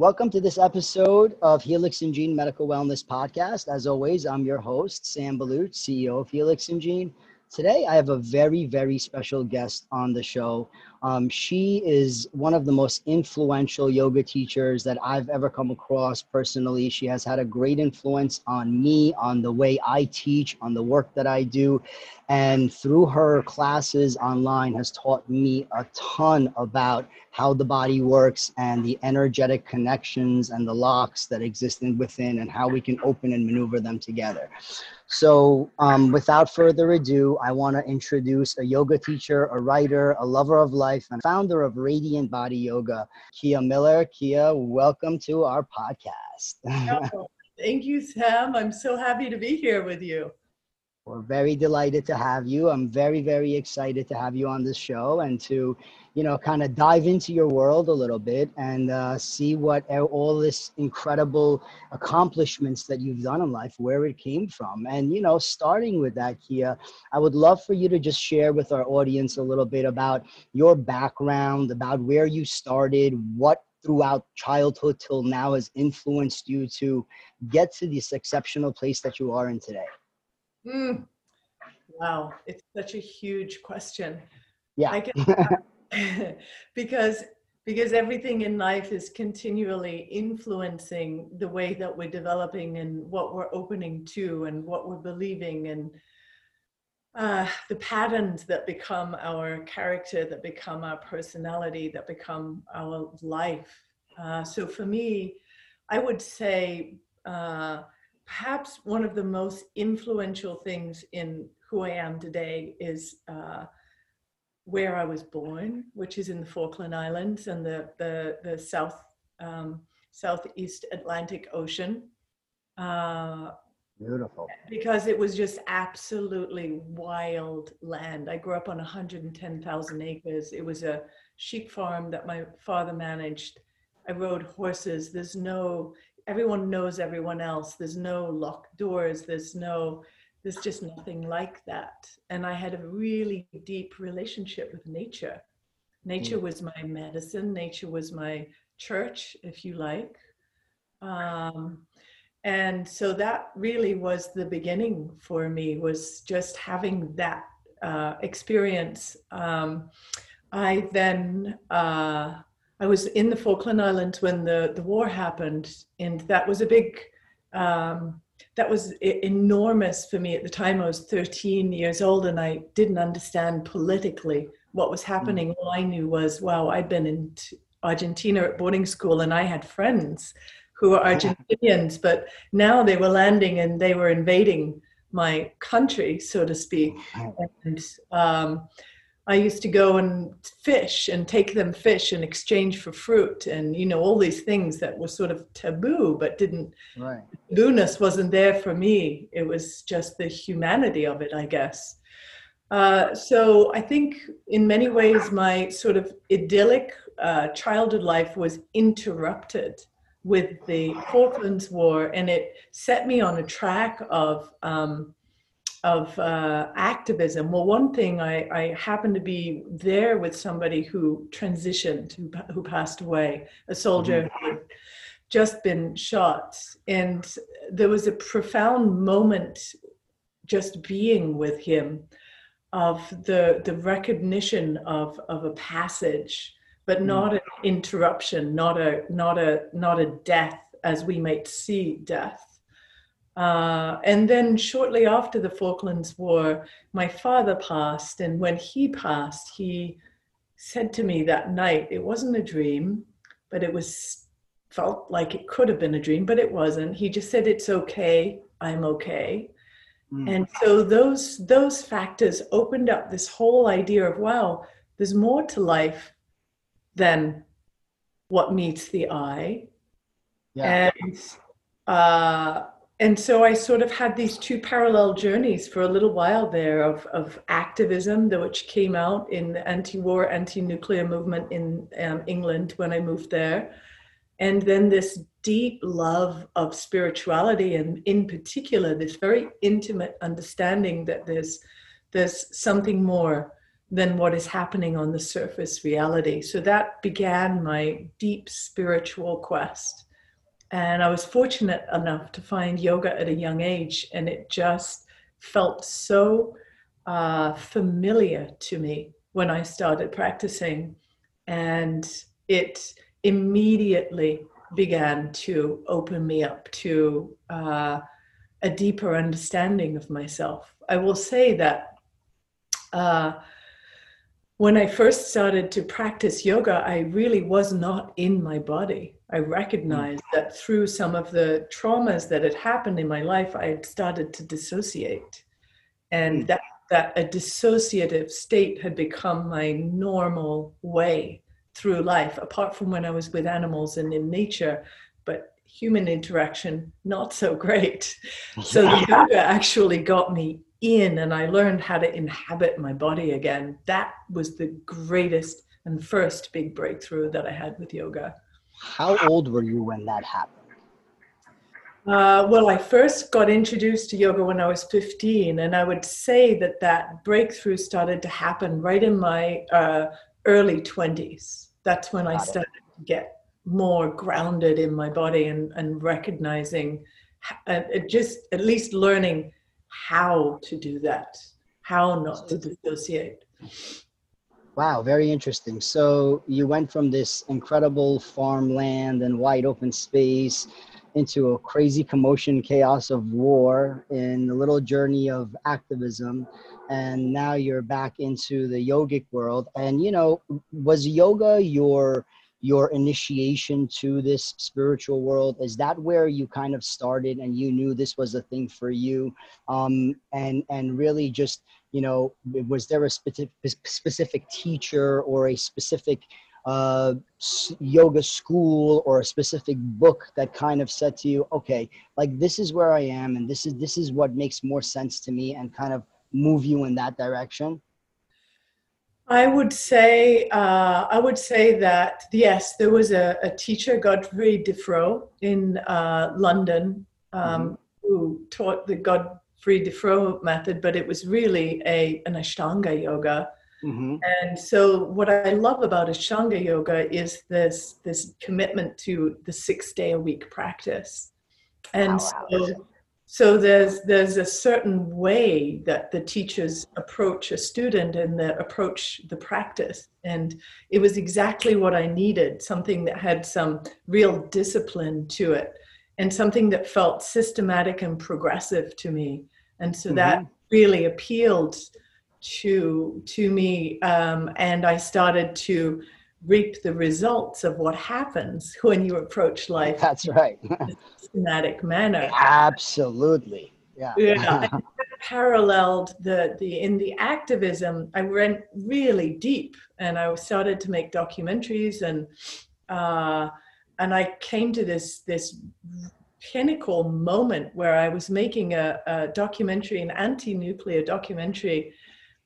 Welcome to this episode of Helix and Gene Medical Wellness Podcast. As always, I'm your host, Sam Balooch, CEO of Helix and Gene. Today, I have a very, very special guest on the show. Um, she is one of the most influential yoga teachers that I've ever come across personally. She has had a great influence on me, on the way I teach, on the work that I do. And through her classes online, has taught me a ton about how the body works and the energetic connections and the locks that exist within and how we can open and maneuver them together. So, um, without further ado, I want to introduce a yoga teacher, a writer, a lover of life, and founder of Radiant Body Yoga, Kia Miller. Kia, welcome to our podcast. Thank you, Sam. I'm so happy to be here with you. We're very delighted to have you. I'm very, very excited to have you on this show and to, you know, kind of dive into your world a little bit and uh, see what all this incredible accomplishments that you've done in life, where it came from. And, you know, starting with that, Kia, I would love for you to just share with our audience a little bit about your background, about where you started, what throughout childhood till now has influenced you to get to this exceptional place that you are in today. Mm. Wow, it's such a huge question. Yeah. I can, because because everything in life is continually influencing the way that we're developing and what we're opening to and what we're believing and uh, the patterns that become our character, that become our personality, that become our life. Uh, so for me, I would say uh, perhaps one of the most influential things in who I am today is uh, where I was born, which is in the Falkland Islands and the the, the south um, southeast Atlantic Ocean. Uh, Beautiful. Because it was just absolutely wild land. I grew up on 110,000 acres. It was a sheep farm that my father managed. I rode horses. There's no everyone knows everyone else. There's no locked doors. There's no, there's just nothing like that. And I had a really deep relationship with nature. Nature mm. was my medicine. Nature was my church, if you like. Um, and so that really was the beginning for me was just having that uh, experience. Um, I then uh, I was in the Falkland Islands when the, the war happened, and that was a big, um, that was enormous for me at the time. I was 13 years old, and I didn't understand politically what was happening. Mm. All I knew was, wow, I'd been in Argentina at boarding school, and I had friends who were Argentinians, but now they were landing and they were invading my country, so to speak. And um, I used to go and fish and take them fish in exchange for fruit and you know all these things that were sort of taboo but didn't right. tabooness wasn't there for me. It was just the humanity of it, I guess. Uh, so I think in many ways my sort of idyllic uh, childhood life was interrupted with the Falklands War, and it set me on a track of um, of uh, activism. Well, one thing I, I happened to be there with somebody who transitioned, who, who passed away, a soldier mm-hmm. who had just been shot. And there was a profound moment just being with him of the, the recognition of, of a passage, but mm. not an interruption, not a, not a, not a death as we might see death uh, and then shortly after the Falklands War, my father passed. And when he passed, he said to me that night, it wasn't a dream, but it was felt like it could have been a dream, but it wasn't. He just said, It's okay, I'm okay. Mm. And so those those factors opened up this whole idea of wow, there's more to life than what meets the eye. Yeah. And uh, and so I sort of had these two parallel journeys for a little while there of, of activism, which came out in the anti-war, anti-nuclear movement in um, England when I moved there, and then this deep love of spirituality, and in particular, this very intimate understanding that there's there's something more than what is happening on the surface reality. So that began my deep spiritual quest. And I was fortunate enough to find yoga at a young age, and it just felt so uh, familiar to me when I started practicing. And it immediately began to open me up to uh, a deeper understanding of myself. I will say that uh, when I first started to practice yoga, I really was not in my body. I recognized mm. that through some of the traumas that had happened in my life, I had started to dissociate. And mm. that, that a dissociative state had become my normal way through life, apart from when I was with animals and in nature. But human interaction, not so great. So the yoga actually got me in and I learned how to inhabit my body again. That was the greatest and first big breakthrough that I had with yoga. How old were you when that happened? Uh, well, I first got introduced to yoga when I was 15, and I would say that that breakthrough started to happen right in my uh, early 20s. That's when I started to get more grounded in my body and, and recognizing, uh, just at least learning how to do that, how not to dissociate. Wow, very interesting. So you went from this incredible farmland and wide open space into a crazy commotion, chaos of war in a little journey of activism. And now you're back into the yogic world. And, you know, was yoga your your initiation to this spiritual world? Is that where you kind of started and you knew this was a thing for you? Um, and and really just you know was there a specific specific teacher or a specific uh, yoga school or a specific book that kind of said to you okay like this is where i am and this is this is what makes more sense to me and kind of move you in that direction I would say uh, I would say that yes, there was a, a teacher, Godfrey Devereux, in uh, London, um, mm-hmm. who taught the Godfrey Devereux method, but it was really a an Ashtanga yoga. Mm-hmm. And so, what I love about Ashtanga yoga is this this commitment to the six day a week practice. And wow, so, so there's there's a certain way that the teachers approach a student and the approach the practice and it was exactly what i needed something that had some real discipline to it and something that felt systematic and progressive to me and so mm-hmm. that really appealed to to me um, and i started to reap the results of what happens when you approach life. That's right. systematic manner. Absolutely. Yeah. yeah. paralleled the the in the activism. I went really deep, and I started to make documentaries, and uh, and I came to this this pinnacle moment where I was making a, a documentary, an anti-nuclear documentary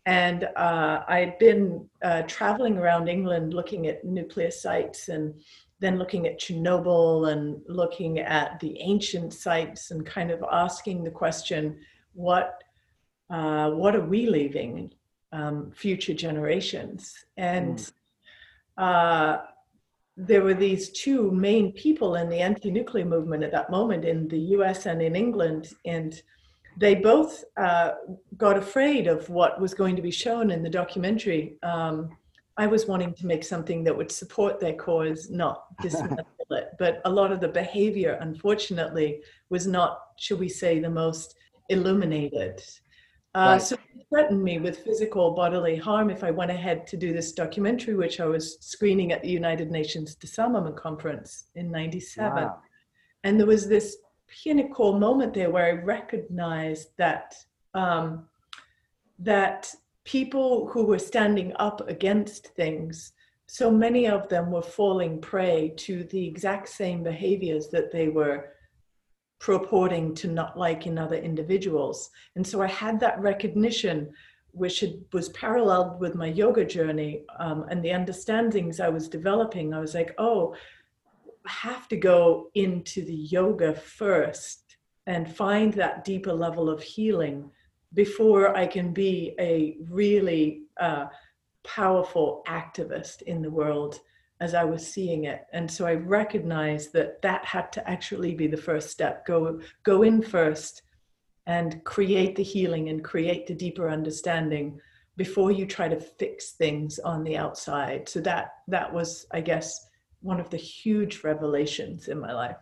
and uh, I'd been uh, traveling around England looking at nuclear sites and then looking at Chernobyl and looking at the ancient sites and kind of asking the question, what, uh, what are we leaving um, future generations? And mm. there were these two main people in the anti-nuclear movement at that moment in the US and in England. And they both uh, got afraid of what was going to be shown in the documentary. Um, I was wanting to make something that would support their cause, not dismantle it. But a lot of the behavior, unfortunately, was not, should we say, the most illuminated. Uh, right. So it threatened me with physical bodily harm if I went ahead to do this documentary, which I was screening at the United Nations Disarmament Conference in 97. Wow. And there was this pinnacle moment there where I recognized that um, that people who were standing up against things, so many of them were falling prey to the exact same behaviors that they were purporting to not like in other individuals. And so I had that recognition, which was paralleled with my yoga journey um, and the understandings I was developing. I was like, oh, have to go into the yoga first and find that deeper level of healing before I can be a really uh, powerful activist in the world as I was seeing it. And so I recognized that that had to actually be the first step. Go go in first and create the healing and create the deeper understanding before you try to fix things on the outside. So that that was I guess one of the huge revelations in my life.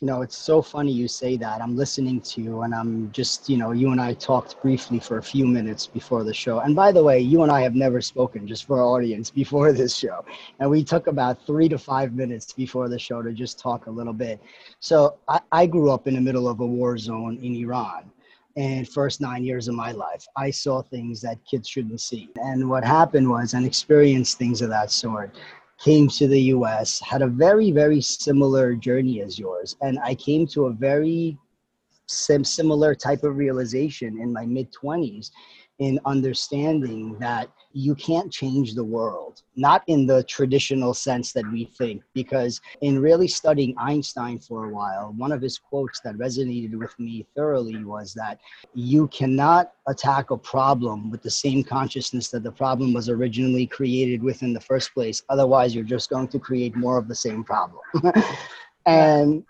No, it's so funny you say that. I'm listening to you, and I'm just, you know, you and I talked briefly for a few minutes before the show. And by the way, you and I have never spoken, just for our audience, before this show. And we took about three to five minutes before the show to just talk a little bit. So I, I grew up in the middle of a war zone in Iran. And first nine years of my life, I saw things that kids shouldn't see. And what happened was, and experienced things of that sort came to the US, had a very, very similar journey as yours. And I came to a very sim- similar type of realization in my mid 20s in understanding that you can't change the world, not in the traditional sense that we think. Because in really studying Einstein for a while, one of his quotes that resonated with me thoroughly was that you cannot attack a problem with the same consciousness that the problem was originally created with in the first place. Otherwise, you're just going to create more of the same problem. and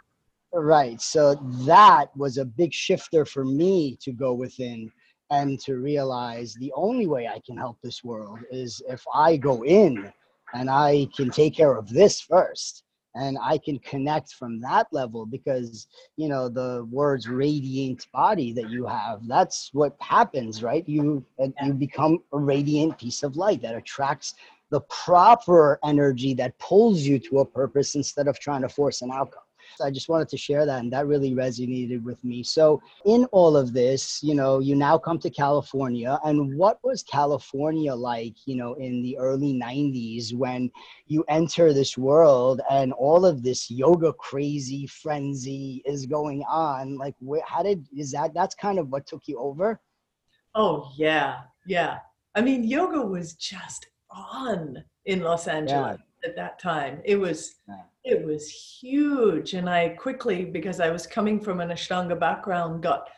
right, so that was a big shifter for me to go within and to realize the only way I can help this world is if I go in and I can take care of this first and I can connect from that level because you know the words radiant body that you have that's what happens right? You you become a radiant piece of light that attracts the proper energy that pulls you to a purpose instead of trying to force an outcome I just wanted to share that, and that really resonated with me. So, in all of this, you know, you now come to California, and what was California like, you know, in the early 90s when you enter this world and all of this yoga crazy frenzy is going on? Like, where, how did, is that, that's kind of what took you over? Oh, yeah. Yeah. I mean, yoga was just on in Los Angeles yeah. at that time. It was. Yeah it was huge. And I quickly, because I was coming from an Ashtanga background, got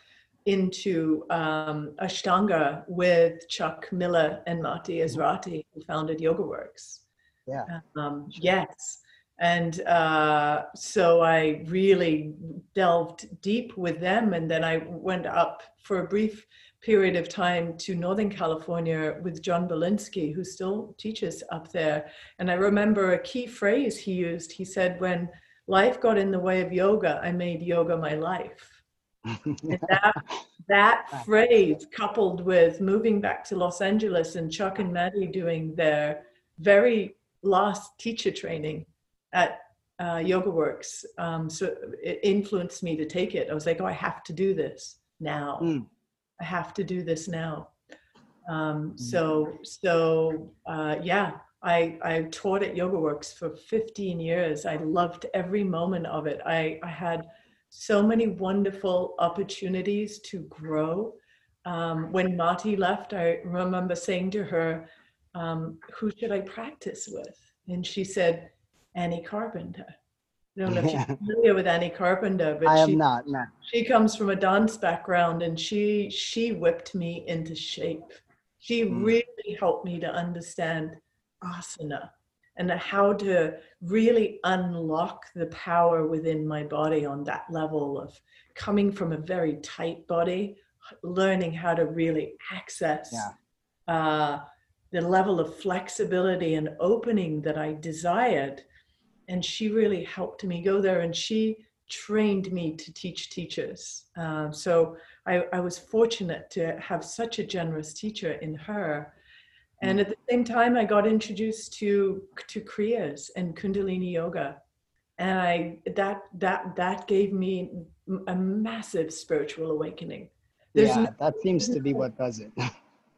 into um, Ashtanga with Chuck Miller and Maty mm-hmm. Who founded YogaWorks. Yeah. Um, yes. And uh, so I really delved deep with them. And then I went up for a brief period of time to Northern California with John Belinsky, who still teaches up there. And I remember a key phrase he used. He said, When life got in the way of yoga, I made yoga my life. that, that phrase, coupled with moving back to Los Angeles and Chuck and Maty doing their very last teacher training at uh, YogaWorks, um, so it influenced me to take it. I was like, oh, I have to do this now. Mm. I have to do this now. Um, mm. so so uh, yeah, I I taught at Yoga Works for 15 years. I loved every moment of it. I I had so many wonderful opportunities to grow. Um, when Maty left, I remember saying to her, um, "Who should I practice with?" And she said, "Annie Carpenter." I don't know if you're familiar with Annie Carpenter, but I she, am not. No. She comes from a dance background, and she she whipped me into shape. She mm. really helped me to understand asana and how to really unlock the power within my body on that level of coming from a very tight body, learning how to really access yeah. uh, the level of flexibility and opening that I desired and she really helped me go there and she trained me to teach teachers. Um, so I, I, was fortunate to have such a generous teacher in her. And at the same time i got introduced to to kriyas and kundalini yoga. And i that that that gave me a massive spiritual awakening. There's yeah no, that seems to be what does it.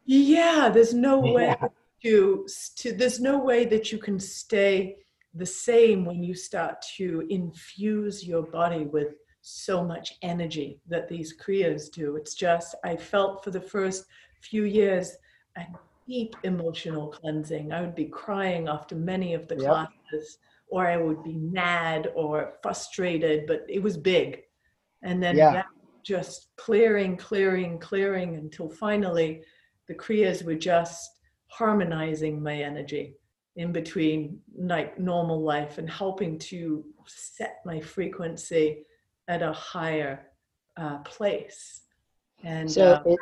Yeah there's no way yeah. to to there's no way that you can stay the same when you start to infuse your body with so much energy that these kriyas do. It's just, I felt for the first few years a deep emotional cleansing. I would be crying after many of the yep. classes, or I would be mad or frustrated, but it was big. And then yeah. just clearing, clearing, clearing until finally the kriyas were just harmonizing my energy in between like normal life and helping to set my frequency at a higher uh, place. And so uh, it,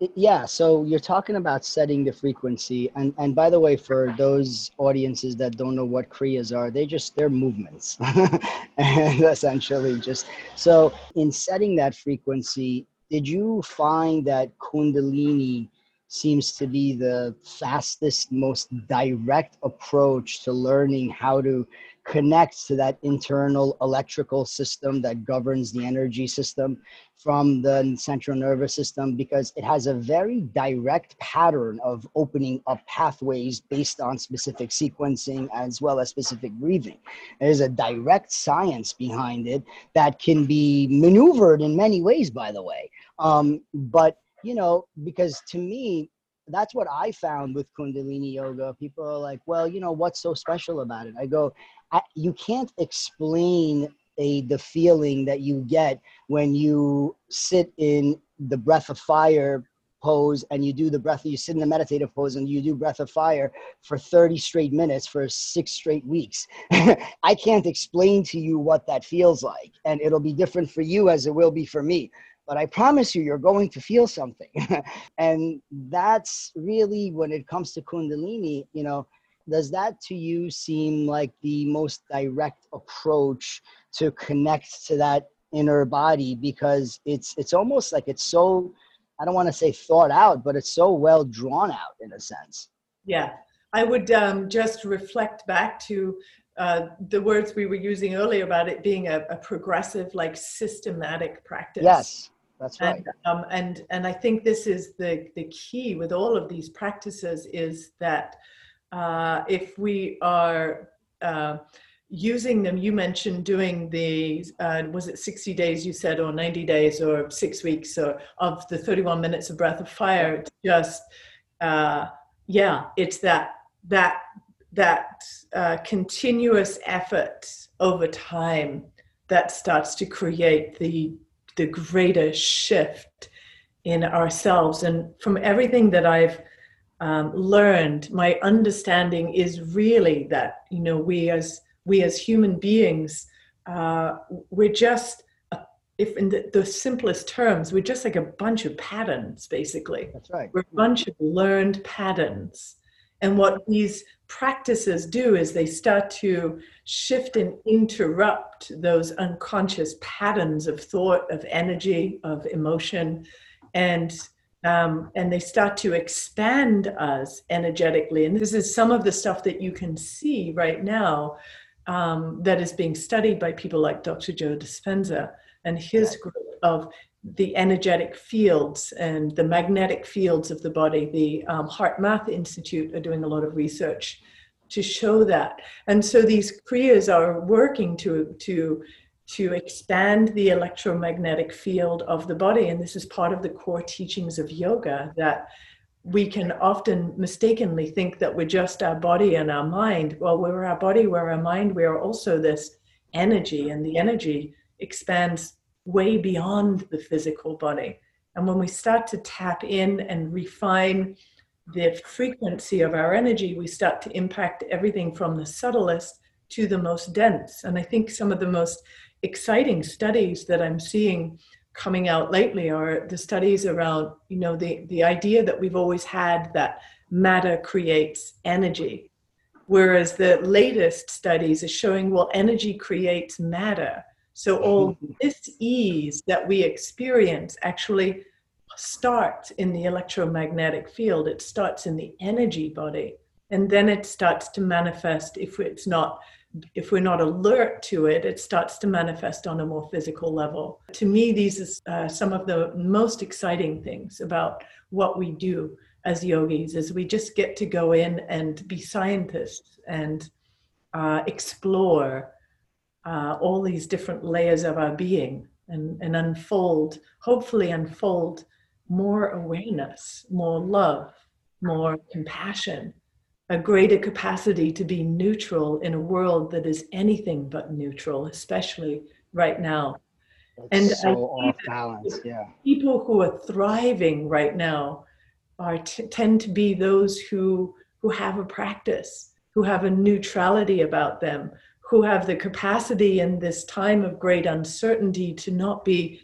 it, yeah, so you're talking about setting the frequency, and and by the way, for those audiences that don't know what kriyas are, they just they're movements, and essentially just so in setting that frequency, did you find that Kundalini seems to be the fastest, most direct approach to learning how to connect to that internal electrical system that governs the energy system from the central nervous system because it has a very direct pattern of opening up pathways based on specific sequencing as well as specific breathing. There's a direct science behind it that can be maneuvered in many ways, by the way. Um, but you know, because to me, that's what I found with Kundalini yoga. People are like, well, you know, what's so special about it? I go, I, you can't explain a the feeling that you get when you sit in the breath of fire pose and you do the breath you sit in the meditative pose and you do breath of fire for 30 straight minutes for six straight weeks i can't explain to you what that feels like and it'll be different for you as it will be for me but i promise you you're going to feel something. And that's really when it comes to kundalini you know does that to you seem like the most direct approach to connect to that inner body? Because it's it's almost like it's so i don't want to say thought out but it's so well drawn out in a sense. Yeah. I would um, just reflect back to uh, the words we were using earlier about it being a, a progressive like systematic practice. Yes that's right and, um, and and i think this is the the key with all of these practices is that uh, if we are uh, using them, you mentioned doing the, uh, was it 60 days you said, or 90 days, or six weeks, or of the 31 minutes of breath of fire. It's just, uh, yeah, it's that, that, that uh, continuous effort over time that starts to create the, the greater shift in ourselves. And from everything that I've um, learned, my understanding is really that you know we as we as human beings, uh, we're just if in the, the, simplest terms, we're just like a bunch of patterns, basically. That's right. We're a bunch of learned patterns. And what these practices do is they start to shift and interrupt those unconscious patterns of thought, of energy, of emotion, and um, and they start to expand us energetically. And this is some of the stuff that you can see right now um, that is being studied by people like Dr. Joe Dispenza and his group of the energetic fields and the magnetic fields of the body. The um, HeartMath Institute are doing a lot of research to show that. And so these Kriyas are working to, to to expand the electromagnetic field of the body. And this is part of the core teachings of yoga that we can often mistakenly think that we're just our body and our mind. Well, we're our body, we're our mind, we are also this energy, and the energy expands way beyond the physical body. And when we start to tap in and refine the frequency of our energy, we start to impact everything from the subtlest to the most dense. And I think some of the most exciting studies that I'm seeing coming out lately are the studies around, you know, the, the idea that we've always had that matter creates energy. Whereas the latest studies are showing, well, energy creates matter. So all this ease that we experience actually starts in the electromagnetic field. It starts in the energy body. And then it starts to manifest if it's not if we're not alert to it, it starts to manifest on a more physical level. To me, these are uh, some of the most exciting things about what we do as yogis is we just get to go in and be scientists and uh, explore uh, all these different layers of our being and, and unfold, hopefully unfold more awareness, more love, more compassion, a greater capacity to be neutral in a world that is anything but neutral, especially right now. and so off balance, yeah. People who are thriving right now are t- tend to be those who who have a practice, who have a neutrality about them, who have the capacity in this time of great uncertainty to not be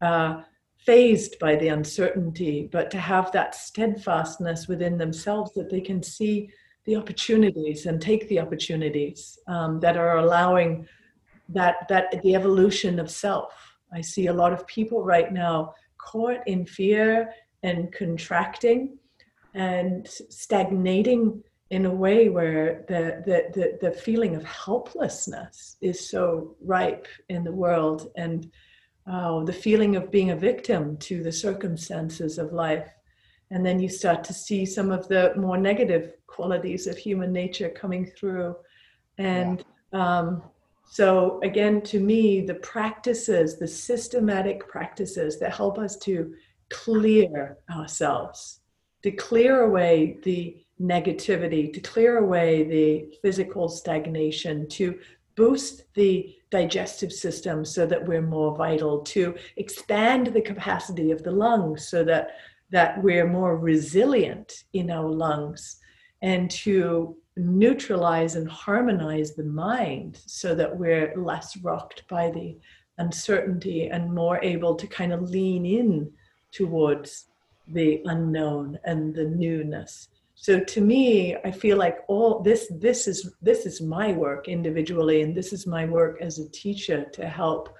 uh, fazed by the uncertainty, but to have that steadfastness within themselves that they can see the opportunities and take the opportunities um, that are allowing that that the evolution of self. I see a lot of people right now caught in fear and contracting and stagnating in a way where the, the, the, the, feeling of helplessness is so ripe in the world and uh, the feeling of being a victim to the circumstances of life. And then you start to see some of the more negative qualities of human nature coming through. And yeah. um, so, again, to me, the practices, the systematic practices that help us to clear ourselves, to clear away the negativity, to clear away the physical stagnation, to boost the digestive system so that we're more vital, to expand the capacity of the lungs so that, that we're more resilient in our lungs, and to neutralize and harmonize the mind so that we're less rocked by the uncertainty and more able to kind of lean in towards the unknown and the newness so to me i feel like all this this is this is my work individually and this is my work as a teacher to help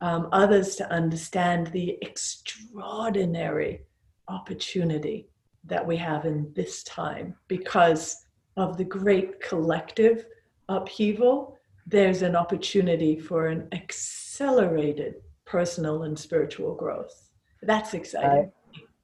um, others to understand the extraordinary opportunity that we have in this time because of the great collective upheaval there's an opportunity for an accelerated personal and spiritual growth that's exciting. I,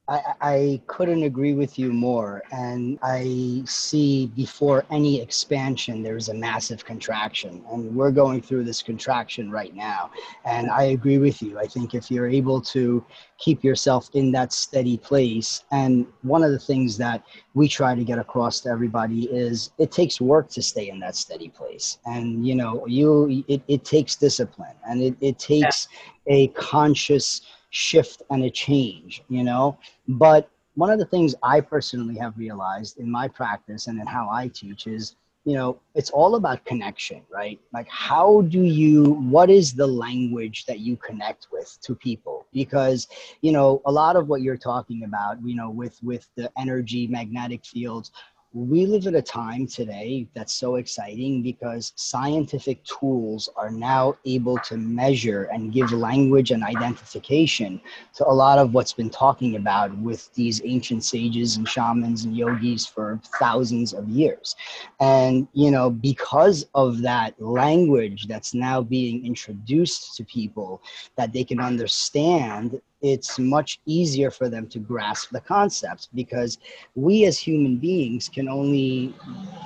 I, couldn't agree with you more. And I see before any expansion, there's a massive contraction. And we're going through this contraction right now. And I agree with you. I think if you're able to keep yourself in that steady place, and one of the things that we try to get across to everybody is it takes work to stay in that steady place. And, you know, you, it, it takes discipline and it, it takes yeah. a conscious, shift and a change, you know? But one of the things I personally have realized in my practice and in how I teach is, you know, it's all about connection, right? Like, how do you, what is the language that you connect with to people? Because, you know, a lot of what you're talking about, you know, with, with the energy, magnetic fields, we live at a time today that's so exciting because scientific tools are now able to measure and give language and identification to a lot of what's been talking about with these ancient sages and shamans and yogis for thousands of years. And, you know, because of that language that's now being introduced to people that they can understand it's much easier for them to grasp the concepts because we as human beings can only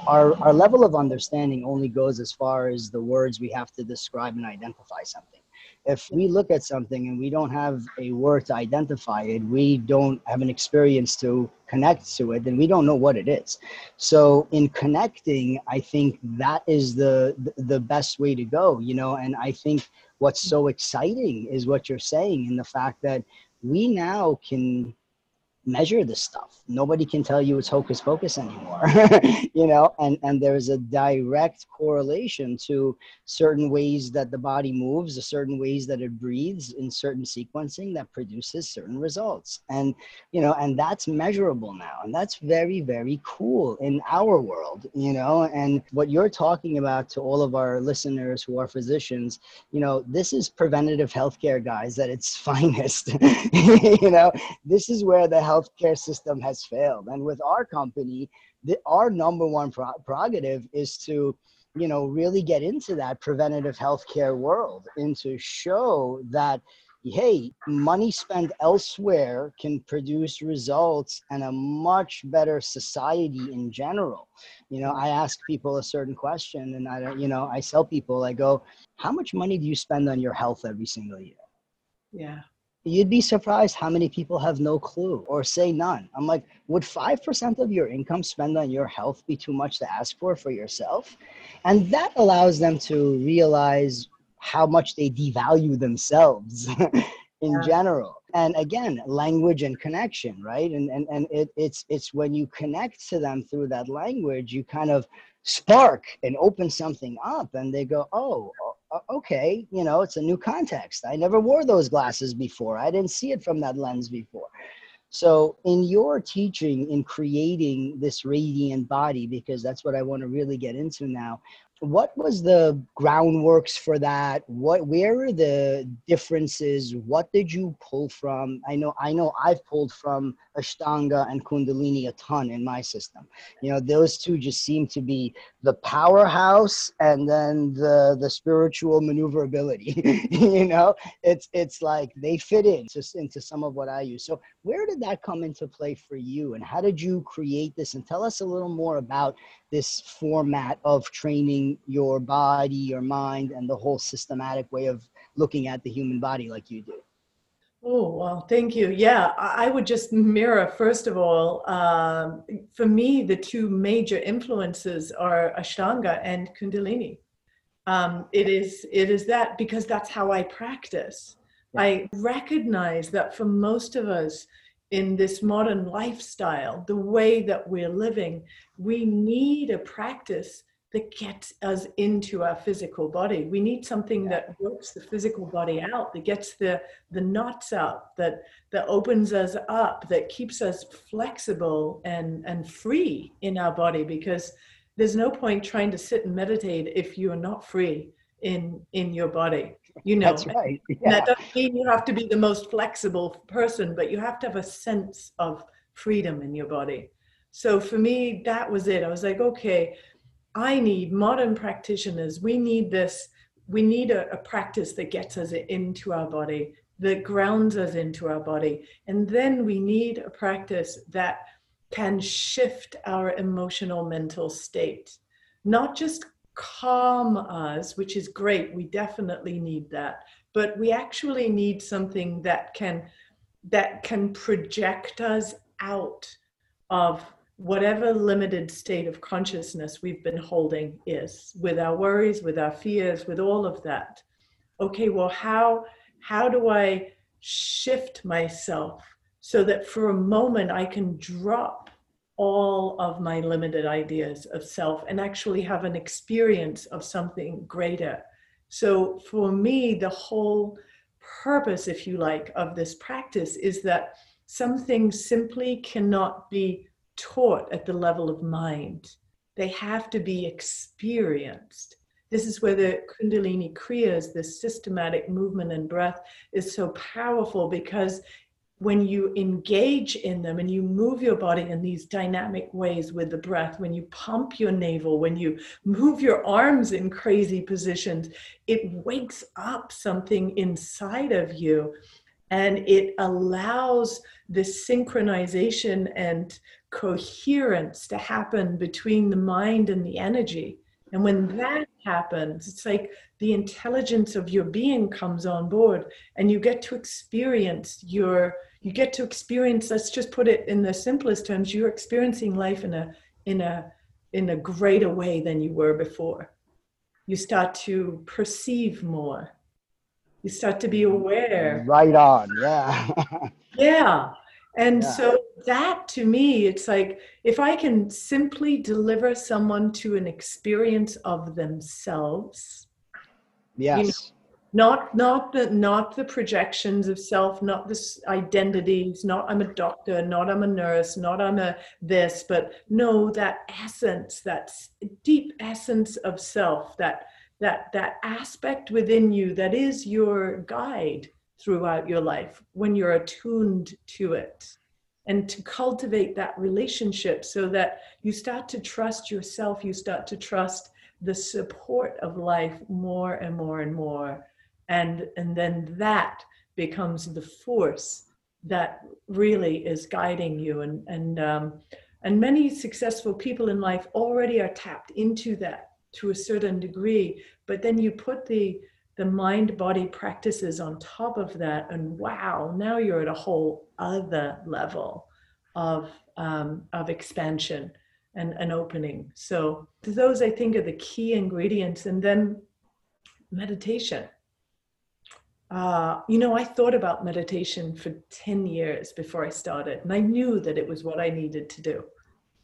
our our level of understanding only goes as far as the words we have to describe and identify something if we look at something and we don't have a word to identify it we don't have an experience to connect to it then we don't know what it is. So in connecting i think that is the the best way to go you know and i think what's so exciting is what you're saying and the fact that we now can measure this stuff. Nobody can tell you it's hocus pocus anymore, you know, and, and there's a direct correlation to certain ways that the body moves, the certain ways that it breathes in certain sequencing that produces certain results. And, you know, and that's measurable now. And that's very, very cool in our world, you know, and what you're talking about to all of our listeners who are physicians, you know, this is preventative healthcare guys at its finest, you know, this is where the healthcare system has failed. And with our company, the, our number one pro- prerogative is to you know really get into that preventative healthcare world and to show that hey money spent elsewhere can produce results and a much better society in general. You know i ask people a certain question and i don't, you know i tell people i go how much money do you spend on your health every single year? Yeah you'd be surprised how many people have no clue or say none. I'm like, would 5% of your income spend on your health be too much to ask for for yourself? And that allows them to realize how much they devalue themselves in yeah. general. and again language and connection right and and, and it, it's it's when you connect to them through that language you kind of spark and open something up and they go oh okay you know it's a new context. I never wore those glasses before. I didn't see it from that lens before. So in your teaching in creating this radiant body because that's what i want to really get into now what was the groundworks for that? What where are the differences? What did you pull from? I know i know i've pulled from ashtanga and kundalini a ton in my system. You know those two just seem to be the powerhouse and then the the spiritual maneuverability you know? It's it's like they fit in just into some of what i use. So where did that come into play for you and how did you create this? And tell us a little more about this format of training your body, your mind, and the whole systematic way of looking at the human body like you do. Oh, well, thank you. Yeah, I would just mirror, first of all, um, for me, the two major influences are Ashtanga and Kundalini. Um, it is it is that because that's how I practice. Yeah. I recognize that for most of us, in this modern lifestyle, the way that we're living, we need a practice that gets us into our physical body. We need something that works the physical body out, that gets the, the knots out, that, that opens us up, that keeps us flexible and, and free in our body because there's no point trying to sit and meditate if you're not free in in your body you know that's right yeah. that doesn't mean you have to be the most flexible person but you have to have a sense of freedom in your body so for me that was it i was like okay i need modern practitioners we need this we need a, a practice that gets us into our body that grounds us into our body and then we need a practice that can shift our emotional mental state not just calm us, which is great. We definitely need that. But we actually need something that can that can project us out of whatever limited state of consciousness we've been holding is with our worries with our fears with all of that okay well how how do i shift myself so that for a moment i can drop all of my limited ideas of self and actually have an experience of something greater. So for me, the whole purpose, if you like, of this practice is that some things simply cannot be taught at the level of mind. They have to be experienced. This is where the Kundalini Kriyas, the systematic movement and breath, is so powerful because when you engage in them and you move your body in these dynamic ways with the breath, when you pump your navel, when you move your arms in crazy positions, it wakes up something inside of you and it allows this synchronization and coherence to happen between the mind and the energy. And when that happens, it's like the intelligence of your being comes on board and you get to experience your you get to experience let's just put it in the simplest terms you're experiencing life in a in a in a greater way than you were before. You start to perceive more. You start to be mm-hmm. aware. Right on yeah. Yeah and yeah. so that to me it's like if i can simply deliver someone to an experience of themselves yes you know, not not the not the projections of self not the identities not i'm a doctor not i'm a nurse not i'm a this but no that essence that deep essence of self that that that aspect within you that is your guide throughout your life when you're attuned to it and to cultivate that relationship so that you start to trust yourself you start to trust the support of life more and more and more. And and then that becomes the force that really is guiding you. And and um, and many successful people in life already are tapped into that to a certain degree but then you put the the mind body practices on top of that and wow now you're at a whole other level of um, of expansion and an opening. So those i think are the key ingredients. And then meditation. Uh, you know, I thought about meditation for 10 years before I started, and I knew that it was what I needed to do.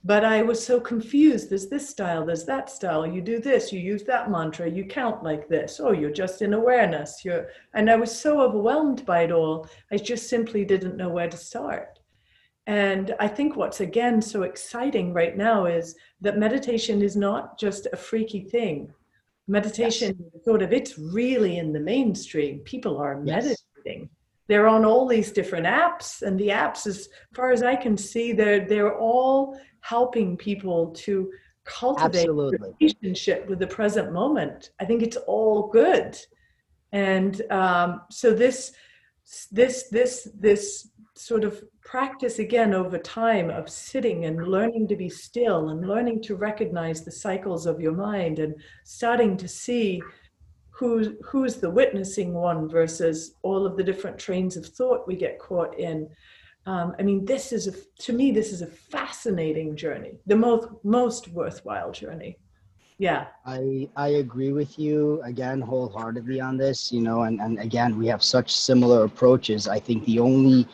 But I was so confused. There's this style, there's that style. You do this, you use that mantra, you count like this. Oh, you're just in awareness. You're, and I was so overwhelmed by it all. I just simply didn't know where to start. And I think what's again so exciting right now is that meditation is not just a freaky thing meditation yes. sort of it's really in the mainstream people are yes. meditating they're on all these different apps and the apps as far as i can see they're they're all helping people to cultivate Absolutely. a relationship with the present moment i think it's all good and um, so this this this this sort of practice again over time of sitting and learning to be still and learning to recognize the cycles of your mind and starting to see who's who's the witnessing one versus all of the different trains of thought we get caught in um, i mean this is a to me this is a fascinating journey the most most worthwhile journey. Yeah. I i agree with you again wholeheartedly on this you know and and again we have such similar approaches. I think the only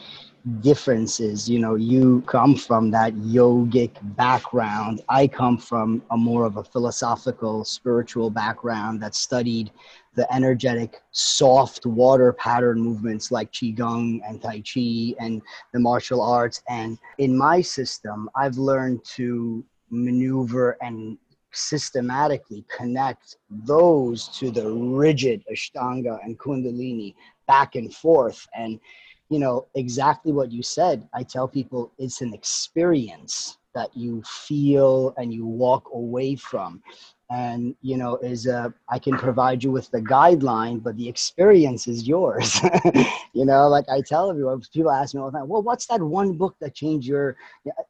differences. You know you come from that yogic background. I come from a more of a philosophical spiritual background that studied the energetic soft water pattern movements like qigong and tai chi and the martial arts. And in my system i've learned to maneuver and systematically connect those to the rigid ashtanga and kundalini back and forth. And you know exactly what you said. I tell people it's an experience that you feel and you walk away from. And you know is uh, i can provide you with the guideline but the experience is yours. You know like i tell everyone people ask me all the time well what's that one book that changed your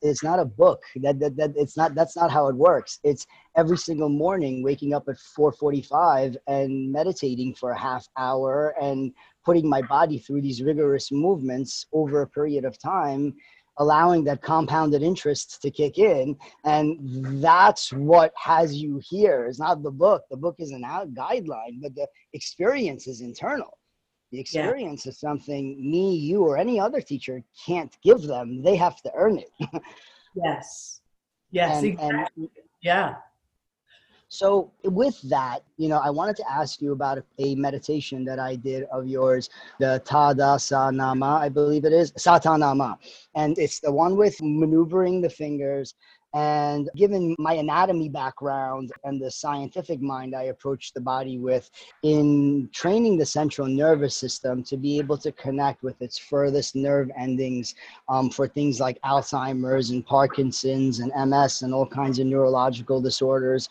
it's not a book. That, that, that it's not that's not how it works. It's every single morning waking up at 4.45 and meditating for a half hour and putting my body through these rigorous movements over a period of time allowing that compounded interest to kick in. And that's what has you here. It's not the book. The book is an out guideline but the experience is internal. The experience yeah. is something me you or any other teacher can't give them. They have to earn it. Yes. Yes and, exactly. and, yeah so, with that, you know, I wanted to ask you about a meditation that I did of yours, the Tadasanama, I believe it is, Satanama. And it's the one with maneuvering the fingers. And given my anatomy background and the scientific mind I approach the body with, in training the central nervous system to be able to connect with its furthest nerve endings um, for things like Alzheimer's and Parkinson's and MS and all kinds of neurological disorders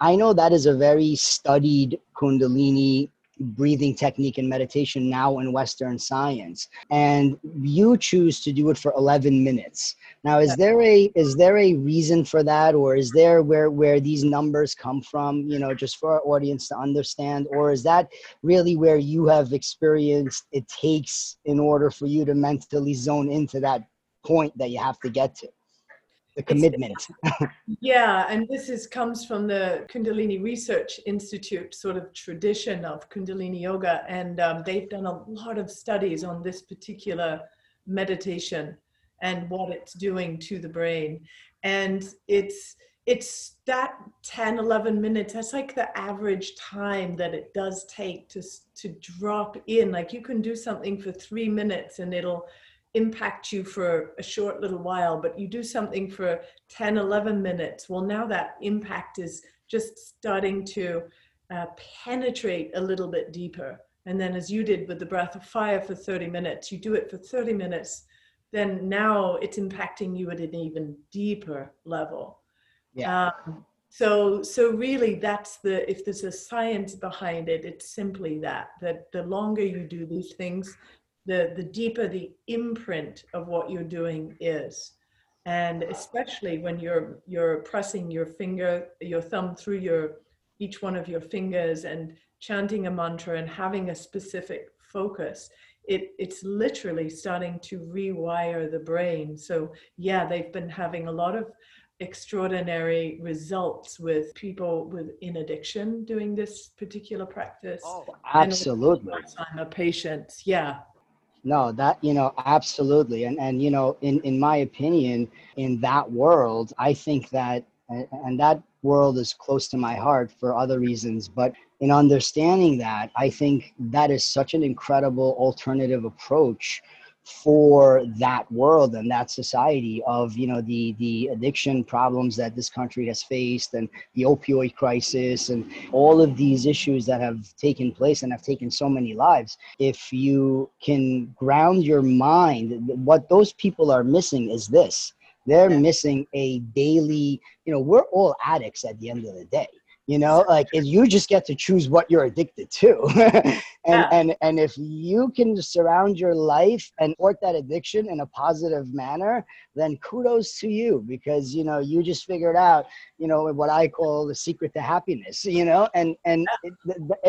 I know that is a very studied Kundalini breathing technique and meditation now in Western science. And you choose to do it for 11 minutes. Now, is there a is there a reason for that, or is there where where these numbers come from? You know, just for our audience to understand, or is that really where you have experienced it takes in order for you to mentally zone into that point that you have to get to? The commitment. yeah, and this is comes from the Kundalini Research Institute sort of tradition of Kundalini Yoga, and um, they've done a lot of studies on this particular meditation and what it's doing to the brain, and it's it's that 10 11 minutes that's like the average time that it does take to to drop in like you can do something for 3 minutes and it'll impact you for a short little while, but you do something for 10, 11 minutes. Well, now that impact is just starting to uh, penetrate a little bit deeper. And then, as you did with the breath of fire for 30 minutes, you do it for 30 minutes, then now it's impacting you at an even deeper level. Yeah. Um, so so really that's the if there's a science behind it it's simply that that the longer you do these things the, the deeper the imprint of what you're doing is. And especially when you're, you're pressing your finger, your thumb through your, each one of your fingers and chanting a mantra and having a specific focus, it, it's literally starting to rewire the brain. So yeah, they've been having a lot of extraordinary results with people with in addiction doing this particular practice. Oh, absolutely. Alzheimer patients, yeah. No, that you know, absolutely, and and you know, in in my opinion, in that world, I think that, and that world is close to my heart for other reasons, but in understanding that, I think that is such an incredible alternative approach for that world and that society of you know the the addiction problems that this country has faced and the opioid crisis and all of these issues that have taken place and have taken so many lives. If you can ground your mind what those people are missing is this. They're missing a daily you know we're all addicts at the end of the day you know like if you just get to choose what you're addicted to. And yeah. and and if you can surround your life and work that addiction in a positive manner then kudos to you because you know you just figured out you know what i call the secret to happiness you know? And and it,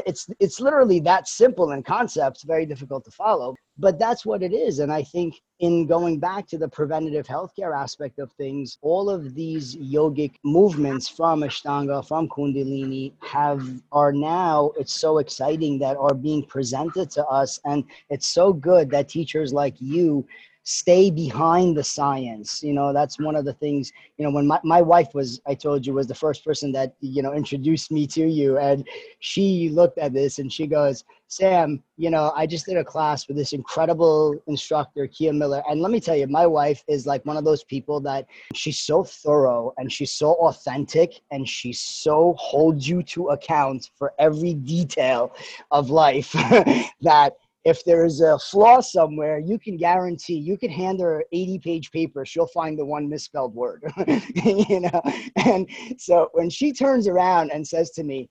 it's it's literally that simple in concept very difficult to follow but that's what it is and i think in going back to the preventative healthcare aspect of things all of these yogic movements from ashtanga from kundalini have are now it's so exciting that are being presented to us and it's so good that teachers like you stay behind the science you know that's one of the things you know when my, my wife was i told you was the first person that you know introduced me to you and she looked at this and she goes sam you know i just did a class with this incredible instructor kia miller and let me tell you my wife is like one of those people that she's so thorough and she's so authentic and she so holds you to account for every detail of life that if there's a flaw somewhere, you can guarantee you can hand her an 80 page paper, she'll find the one misspelled word. you know? And so when she turns around and says to me,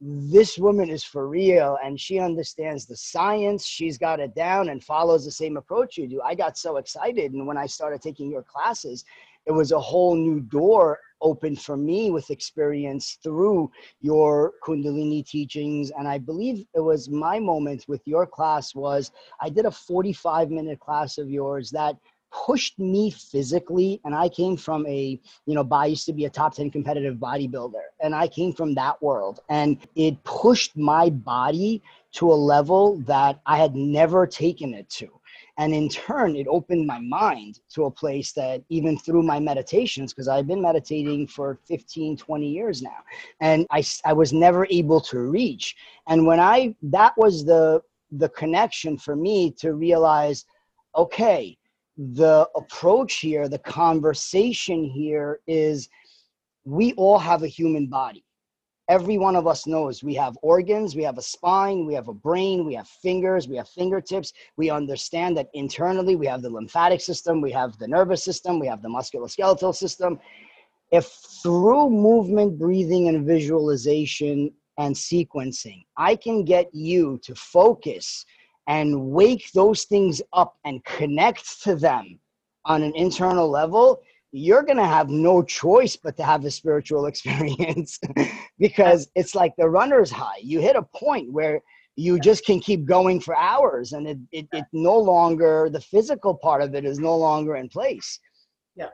this woman is for real and she understands the science, she's got it down and follows the same approach you do. I got so excited. And when I started taking your classes, it was a whole new door opened for me with experience through your kundalini teachings. And i believe it was my moment with your class was i did a 45 minute class of yours that pushed me physically. And i came from a you know i used to be a top 10 competitive bodybuilder. And i came from that world. And it pushed my body to a level that i had never taken it to and in turn, it opened my mind to a place that even through my meditations, because I've been meditating for 15, 20 years now, and I, I was never able to reach. And when I, that was the, the connection for me to realize, okay, the approach here, the conversation here is we all have a human body every one of us knows we have organs, we have a spine, we have a brain, we have fingers, we have fingertips. We understand that internally we have the lymphatic system, we have the nervous system, we have the musculoskeletal system. If through movement, breathing, and visualization and sequencing, I can get you to focus and wake those things up and connect to them on an internal level, you're going to have no choice but to have a spiritual experience because it's like the runner's high. You hit a point where you just can keep going for hours and it, it, it no longer, the physical part of it is no longer in place. Yeah.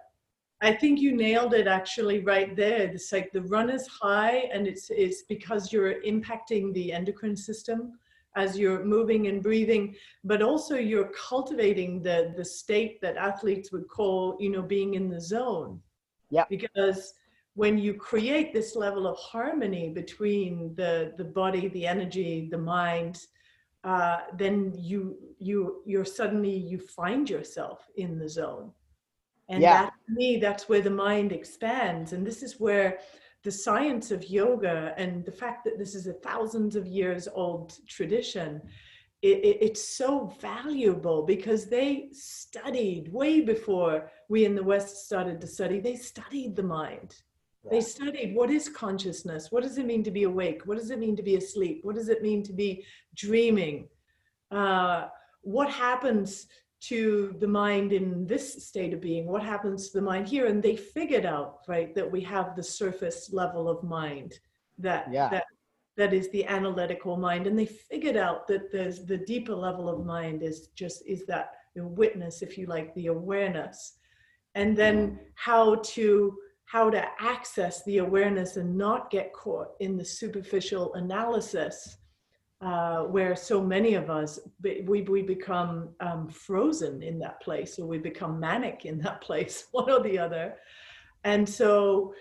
I think you nailed it actually right there. It's like the runner's high and it's, it's because you're impacting the endocrine system as you're moving and breathing but also you're cultivating the the state that athletes would call you know being in the zone. Yeah. Because when you create this level of harmony between the the body the energy the mind uh, then you you you're suddenly you find yourself in the zone. And yeah. that to me that's where the mind expands. And this is where the science of yoga and the fact that this is a thousands of years old tradition it, it, it's so valuable because they studied way before we in the west started to study. They studied the mind. Yeah. they studied what is consciousness what does it mean to be awake what does it mean to be asleep what does it mean to be dreaming? Uh, what happens to the mind in this state of being what happens to the mind here? And they figured out right that we have the surface level of mind that yeah. that that is the analytical mind. And they figured out that there's the deeper level of mind is just is that the witness if you like the awareness. And then mm-hmm. how to how to access the awareness and not get caught in the superficial analysis uh, where so many of us we, we become um, frozen in that place or we become manic in that place one or the other. And so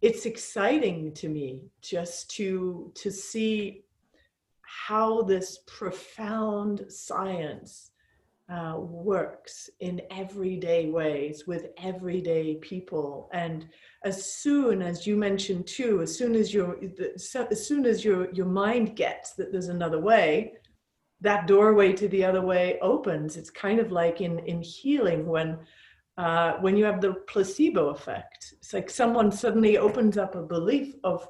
it's exciting to me just to to see how this profound science uh, works in everyday ways with everyday people. And as soon as you mentioned too as soon as your as soon as your your mind gets that there's another way that doorway to the other way opens. It's kind of like in in healing when uh, when you have the placebo effect. It's like someone suddenly opens up a belief of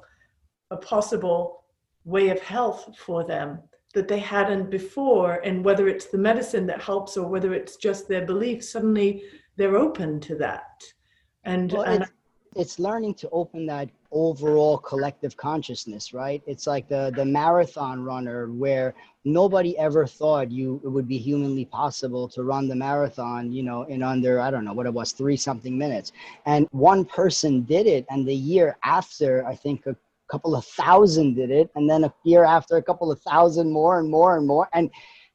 a possible way of health for them that they hadn't before and whether it's the medicine that helps or whether it's just their belief suddenly they're open to that. And, well, and it's, it's learning to open that overall collective consciousness right? It's like the the marathon runner where nobody ever thought you it would be humanly possible to run the marathon you know in under i don't know what it was three something minutes. And one person did it and the year after i think a couple of thousand did it and then a year after a couple of thousand more and more and more and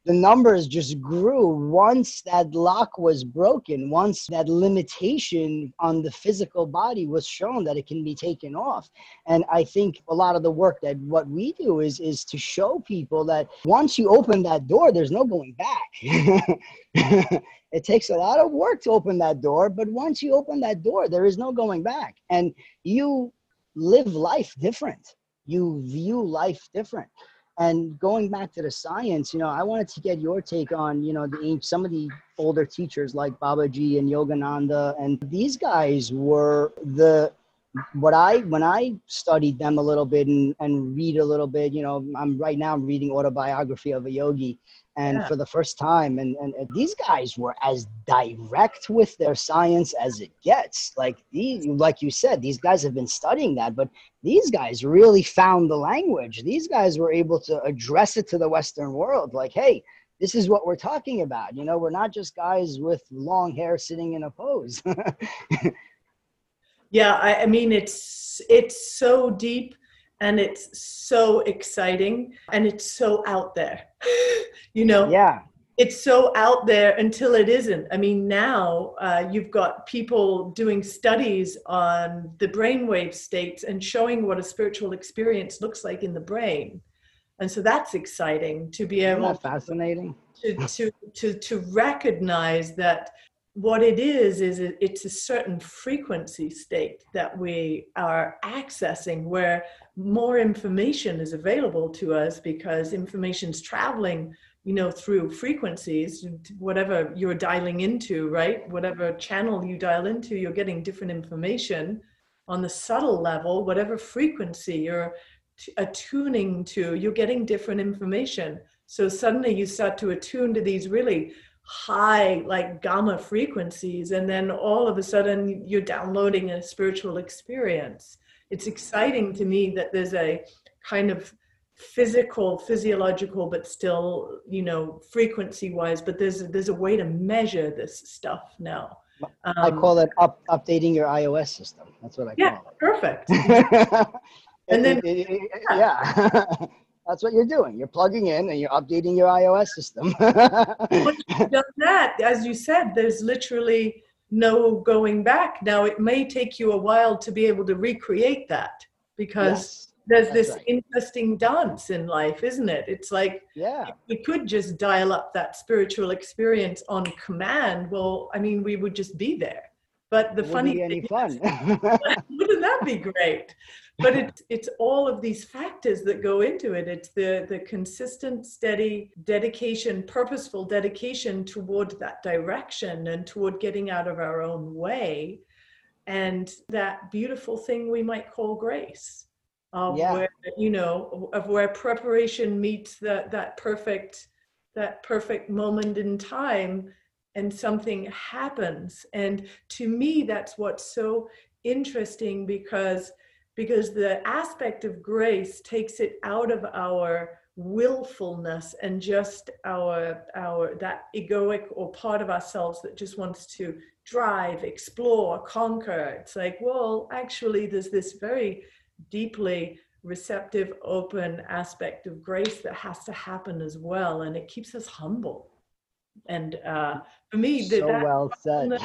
the numbers just grew once that lock was broken once that limitation on the physical body was shown that it can be taken off. And i think a lot of the work that what we do is is to show people that once you open that door there's no going back. It takes a lot of work to open that door but once you open that door there is no going back. And you live life different. You view life different. And going back to the science, you know, I wanted to get your take on, you know, the some of the older teachers like Babaji and Yogananda, and these guys were the what I when I studied them a little bit and, and read a little bit, you know, I'm right now I'm reading autobiography of a yogi, and yeah. for the first time and, and, and these guys were as direct with their science as it gets. Like these like you said these guys have been studying that but these guys really found the language. These guys were able to address it to the western world. Like hey this is what we're talking about. You know we're not just guys with long hair sitting in a pose. Yeah I, I mean it's it's so deep and it's so exciting and it's so out there you know? Yeah. It's so out there until it isn't. I mean now uh, you've got people doing studies on the brainwave states and showing what a spiritual experience looks like in the brain. And so that's exciting to be able fascinating? to, to to to recognize that what it is is it's a certain frequency state that we are accessing where more information is available to us because information is traveling you know through frequencies whatever you're dialing into right? Whatever channel you dial into you're getting different information on the subtle level whatever frequency you're attuning to you're getting different information. So suddenly you start to attune to these really high like gamma frequencies and then all of a sudden you're downloading a spiritual experience it's exciting to me that there's a kind of physical physiological but still you know frequency wise but there's there's a way to measure this stuff now. Um, i call it up, updating your ios system. That's what i yeah, call it. perfect. And then it, it, it, yeah. That's what you're doing. You're plugging in and you're updating your iOS system. Once you've done that, as you said, there's literally no going back. Now, it may take you a while to be able to recreate that because yes, there's this right. interesting dance in life, isn't it? It's like, yeah, we could just dial up that spiritual experience on command. Well, I mean, we would just be there. But the funny be any fun. wouldn't that be great? But it's it's all of these factors that go into it. It's the the consistent steady dedication purposeful dedication toward that direction and toward getting out of our own way. And that beautiful thing we might call grace of yeah. where you know of where preparation meets that that perfect that perfect moment in time and something happens. And to me that's what's so interesting because because the aspect of grace takes it out of our willfulness and just our our that egoic or part of ourselves that just wants to drive explore conquer. It's like well actually there's this very deeply receptive open aspect of grace that has to happen as well and it keeps us humble. And uh for me so that, well said.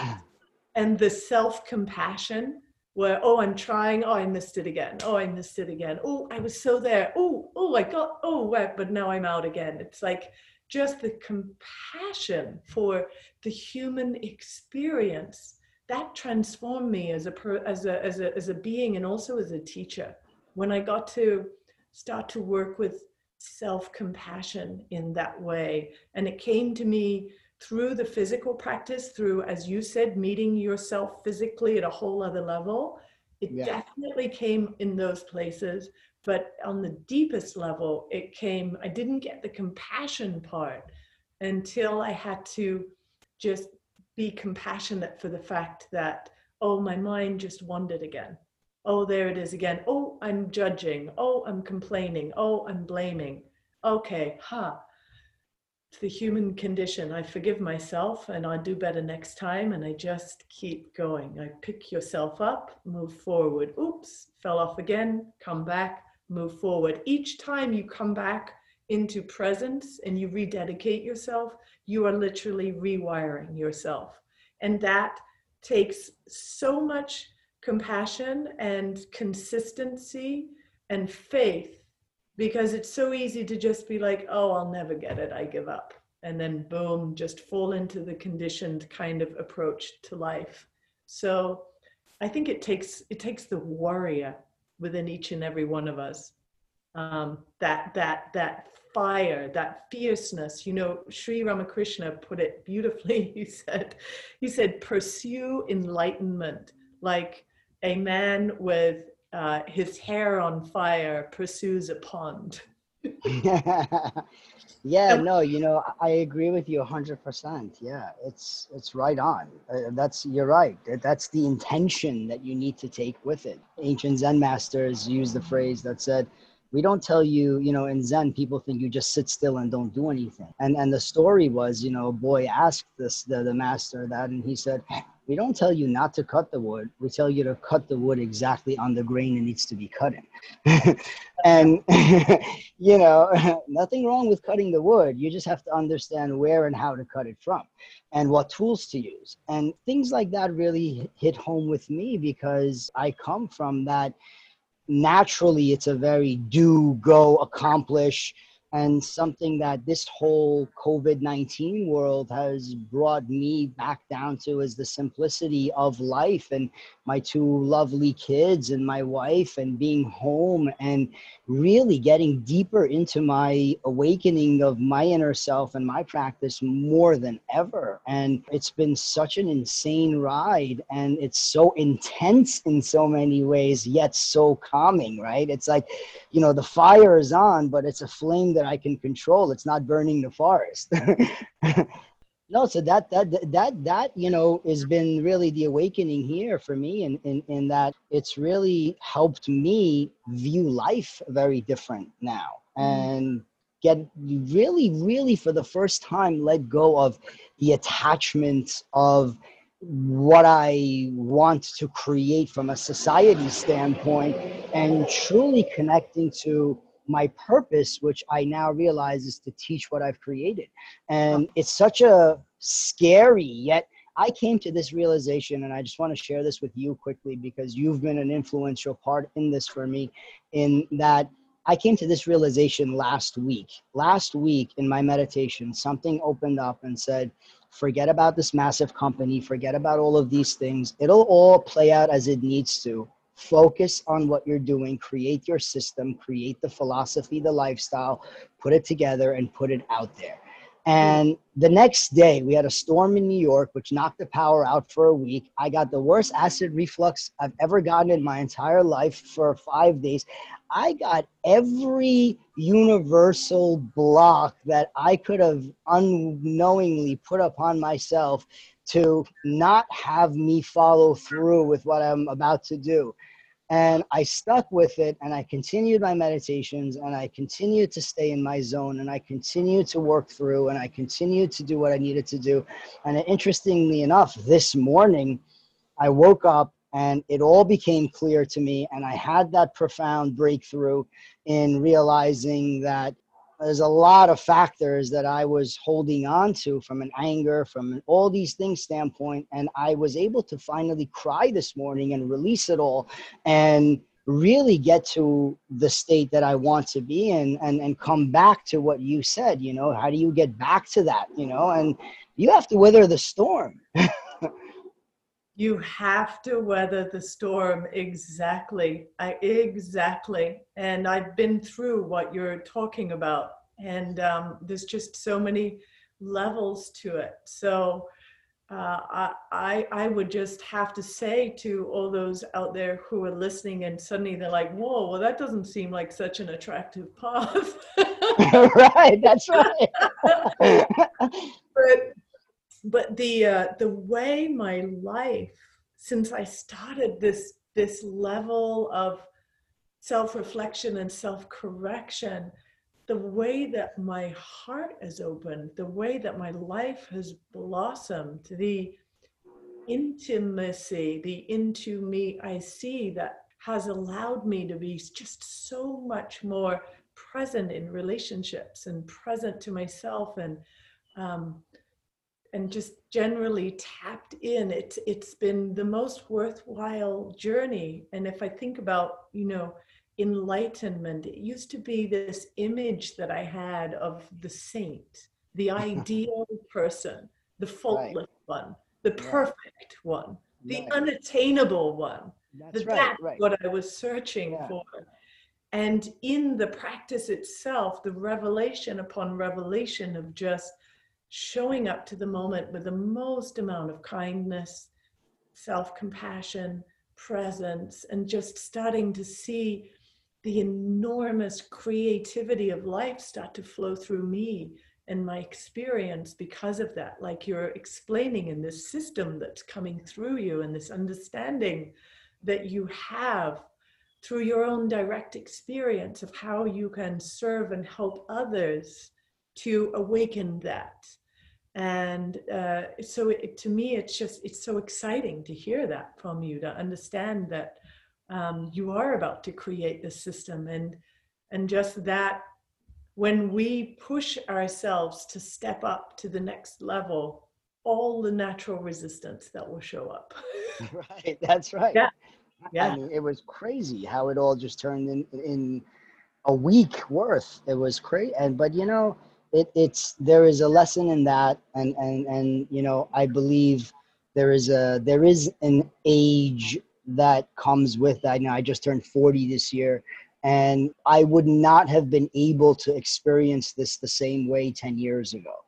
and the self-compassion where oh i'm trying. Oh i missed it again. Oh i missed it again. Oh i was so there. Oh oh i got oh wait, but now i'm out again. It's like just the compassion for the human experience that transformed me as a per, as a as a as a being and also as a teacher. When i got to start to work with self compassion in that way and it came to me through the physical practice, through, as you said, meeting yourself physically at a whole other level, it yeah. definitely came in those places. But on the deepest level, it came, I didn't get the compassion part until I had to just be compassionate for the fact that, oh, my mind just wandered again. Oh, there it is again. Oh, I'm judging. Oh, I'm complaining. Oh, I'm blaming. Okay, huh the human condition. I forgive myself and I do better next time. And I just keep going. I pick yourself up, move forward. Oops, fell off again, come back, move forward. Each time you come back into presence and you rededicate yourself, you are literally rewiring yourself. And that takes so much compassion and consistency and faith because it's so easy to just be like, oh, I'll never get it, I give up. And then boom, just fall into the conditioned kind of approach to life. So I think it takes it takes the warrior within each and every one of us. Um, that that that fire, that fierceness. You know, Sri Ramakrishna put it beautifully. He said, he said, pursue enlightenment like a man with uh, his hair on fire pursues a pond. yeah, no, you know, I agree with you 100%. Yeah, it's it's right on. Uh, that's you're right. That's the intention that you need to take with it. Ancient Zen masters use the phrase that said, we don't tell you, you know, in Zen, people think you just sit still and don't do anything. And and the story was, you know, a boy asked this the, the master that, and he said, we don't tell you not to cut the wood. We tell you to cut the wood exactly on the grain it needs to be cut in. and you know, nothing wrong with cutting the wood. You just have to understand where and how to cut it from and what tools to use. And things like that really hit home with me because I come from that naturally it's a very do go accomplish and something that this whole COVID 19 world has brought me back down to is the simplicity of life and my two lovely kids and my wife and being home and really getting deeper into my awakening of my inner self and my practice more than ever. And it's been such an insane ride and it's so intense in so many ways, yet so calming, right? It's like, you know, the fire is on, but it's a flame that I can control. It's not burning the forest. no so that that that that you know has been really the awakening here for me in, in in that it's really helped me view life very different now mm. and get really really for the first time let go of the attachment of what I want to create from a society standpoint and truly connecting to my purpose, which I now realize is to teach what I've created. And it's such a scary, yet I came to this realization, and I just want to share this with you quickly because you've been an influential part in this for me, in that I came to this realization last week. Last week in my meditation, something opened up and said, forget about this massive company, forget about all of these things. It'll all play out as it needs to focus on what you're doing create your system create the philosophy the lifestyle put it together and put it out there. And the next day we had a storm in new york which knocked the power out for a week. I got the worst acid reflux i've ever gotten in my entire life for five days. I got every universal block that i could have unknowingly put upon myself to not have me follow through with what I'm about to do. And I stuck with it and I continued my meditations and I continued to stay in my zone and I continued to work through and I continued to do what I needed to do. And interestingly enough, this morning I woke up and it all became clear to me and I had that profound breakthrough in realizing that there's a lot of factors that I was holding on to from an anger, from an all these things standpoint. And I was able to finally cry this morning and release it all and really get to the state that I want to be in and, and come back to what you said, you know, how do you get back to that, you know, and you have to weather the storm. you have to weather the storm exactly I, exactly. And i've been through what you're talking about and um, there's just so many levels to it. So uh, I, I would just have to say to all those out there who are listening and suddenly they're like whoa well that doesn't seem like such an attractive path. Right that's right. But but the uh, the way my life since I started this this level of self reflection and self correction, the way that my heart is opened, the way that my life has blossomed, the intimacy, the into me I see that has allowed me to be just so much more present in relationships and present to myself and um, and just generally tapped in it's it's been the most worthwhile journey and if i think about you know enlightenment it used to be this image that i had of the saint the ideal person the faultless right. one the perfect yeah. one the right. unattainable one that's, right, that's right. what i was searching yeah. for and in the practice itself the revelation upon revelation of just showing up to the moment with the most amount of kindness, self compassion, presence, and just starting to see the enormous creativity of life start to flow through me and my experience because of that. Like you're explaining in this system that's coming through you and this understanding that you have through your own direct experience of how you can serve and help others to awaken that and uh, so it, to me it's just it's so exciting to hear that from you to understand that um, you are about to create this system. And and just that when we push ourselves to step up to the next level all the natural resistance that will show up. Right that's right. Yeah yeah. I mean, it was crazy how it all just turned in in a week worth. It was crazy and but you know it, it's there is a lesson in that and and and you know i believe there is a there is an age that comes with that. Now i just turned 40 this year and i would not have been able to experience this the same way 10 years ago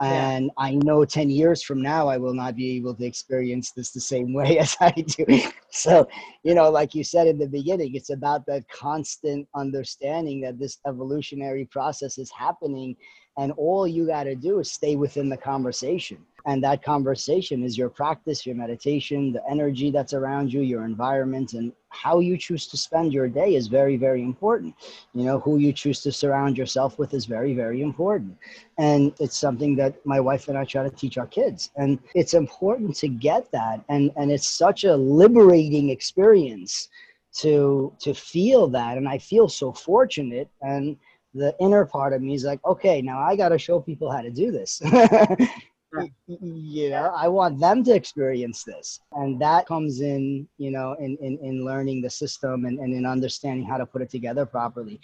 and yeah. i know 10 years from now i will not be able to experience this the same way as i do so you know like you said in the beginning it's about that constant understanding that this evolutionary process is happening and all you got to do is stay within the conversation and that conversation is your practice your meditation the energy that's around you your environment and how you choose to spend your day is very very important. You know who you choose to surround yourself with is very very important. And it's something that my wife and i try to teach our kids. And it's important to get that. And and it's such a liberating experience to to feel that. And i feel so fortunate. And the inner part of me is like, okay, now I got to show people how to do this. you know, I want them to experience this. And that comes in, you know, in, in, in learning the system and, and in understanding how to put it together properly.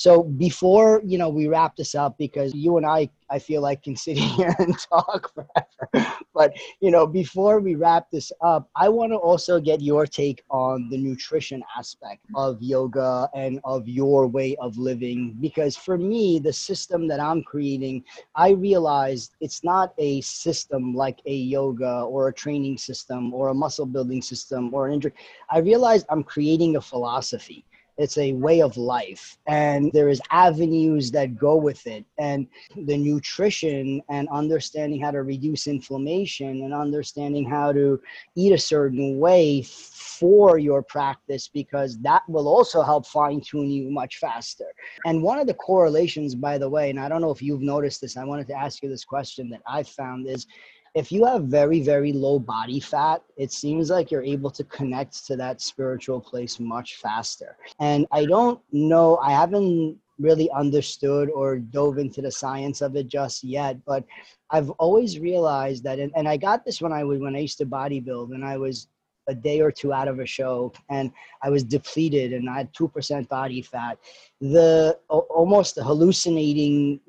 So before you know we wrap this up, because you and I, I feel like can sit here and talk forever. But you know, before we wrap this up, I want to also get your take on the nutrition aspect of yoga and of your way of living. Because for me, the system that I'm creating, I realized it's not a system like a yoga or a training system or a muscle building system or an injury. I realized I'm creating a philosophy it's a way of life and there is avenues that go with it and the nutrition and understanding how to reduce inflammation and understanding how to eat a certain way for your practice because that will also help fine tune you much faster. And one of the correlations, by the way, and I don't know if you've noticed this, I wanted to ask you this question that I've found is if you have very, very low body fat, it seems like you're able to connect to that spiritual place much faster. And I don't know, I haven't really understood or dove into the science of it just yet, but I've always realized that, and, I got this when I was when I used to bodybuild, and I was a day or two out of a show and I was depleted and I had 2% body fat, the almost hallucinating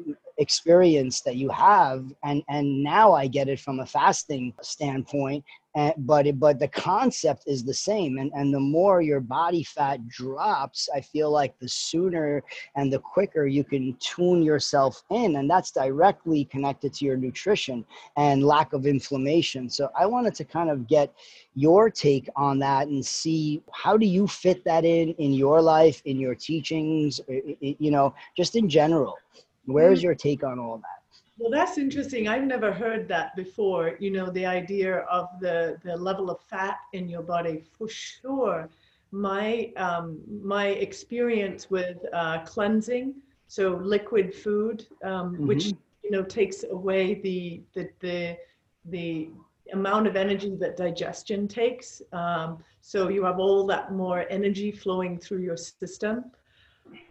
experience that you have and and now i get it from a fasting standpoint and, but it, but the concept is the same and and the more your body fat drops i feel like the sooner and the quicker you can tune yourself in and that's directly connected to your nutrition and lack of inflammation. So i wanted to kind of get your take on that and see how do you fit that in in your life in your teachings you know just in general Where's mm. your take on all that? Well, that's interesting. I've never heard that before. You know, the idea of the the level of fat in your body, for sure. My um, my experience with uh, cleansing, so liquid food, um, mm-hmm. which you know takes away the the the the amount of energy that digestion takes. Um, so you have all that more energy flowing through your system.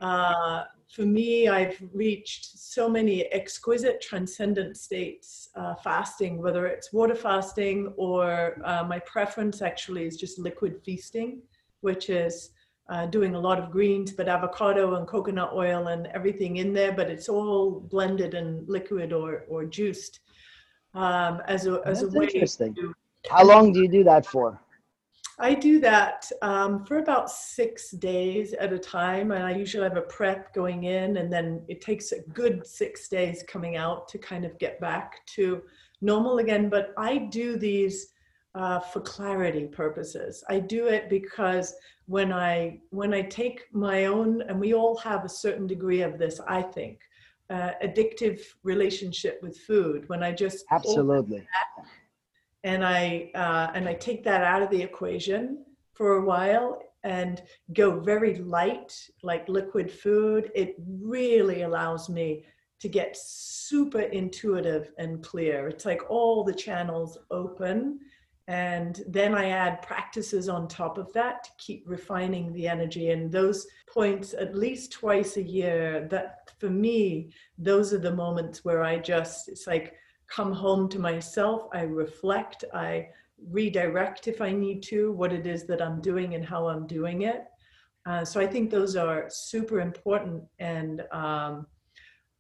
Uh, for me, I've reached so many exquisite transcendent states uh, fasting, whether it's water fasting or uh, my preference actually is just liquid feasting, which is uh, doing a lot of greens, but avocado and coconut oil and everything in there, but it's all blended and liquid or, or juiced um, as a, as That's a way. Interesting. To, How long do you do that for? I do that um, for about six days at a time, and I usually have a prep going in, and then it takes a good six days coming out to kind of get back to normal again. But I do these uh, for clarity purposes. I do it because when I when I take my own, and we all have a certain degree of this, I think, uh, addictive relationship with food. When I just absolutely and I uh, and I take that out of the equation for a while and go very light, like liquid food. It really allows me to get super intuitive and clear. It's like all the channels open. And then I add practices on top of that to keep refining the energy. And those points, at least twice a year, that for me, those are the moments where I just, it's like, come home to myself, I reflect, I redirect if I need to what it is that I'm doing and how I'm doing it. Uh, so I think those are super important. And um,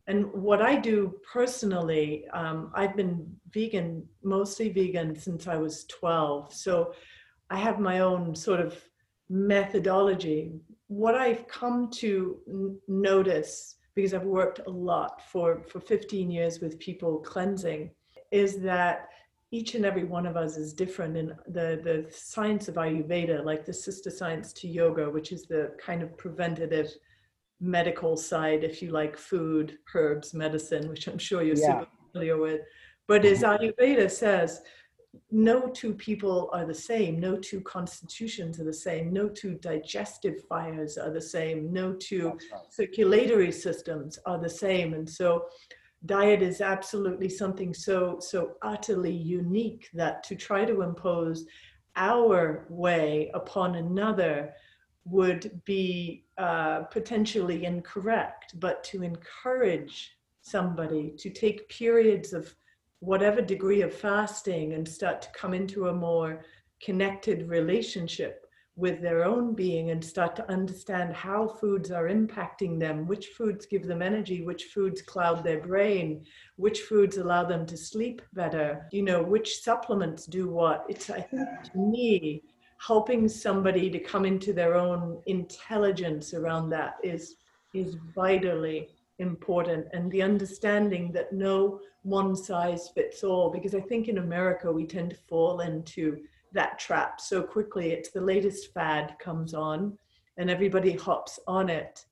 and what I do personally, um, I've been vegan, mostly vegan since I was 12. So I have my own sort of methodology. What I've come to n- notice because I've worked a lot for, for 15 years with people cleansing, is that each and every one of us is different in the, the science of Ayurveda, like the sister science to yoga, which is the kind of preventative medical side, if you like, food, herbs, medicine, which I'm sure you're yeah. super familiar with. But as. Ayurveda says, no two people are the same. No two constitutions are the same. No two digestive fires are the same. No two circulatory systems are the same. And so, diet is absolutely something so so utterly unique that to try to impose our way upon another would be uh, potentially incorrect. But to encourage somebody to take periods of whatever degree of fasting and start to come into a more connected relationship with their own being and start to understand how foods are impacting them, which foods give them energy, which foods cloud their brain, which foods allow them to sleep better, you know, which supplements do what. It's, I think, to me, helping somebody to come into their own intelligence around that is is vitally important and the understanding that no one size fits all because i think in america we tend to fall into that trap so quickly it's the latest fad comes on and everybody hops on it.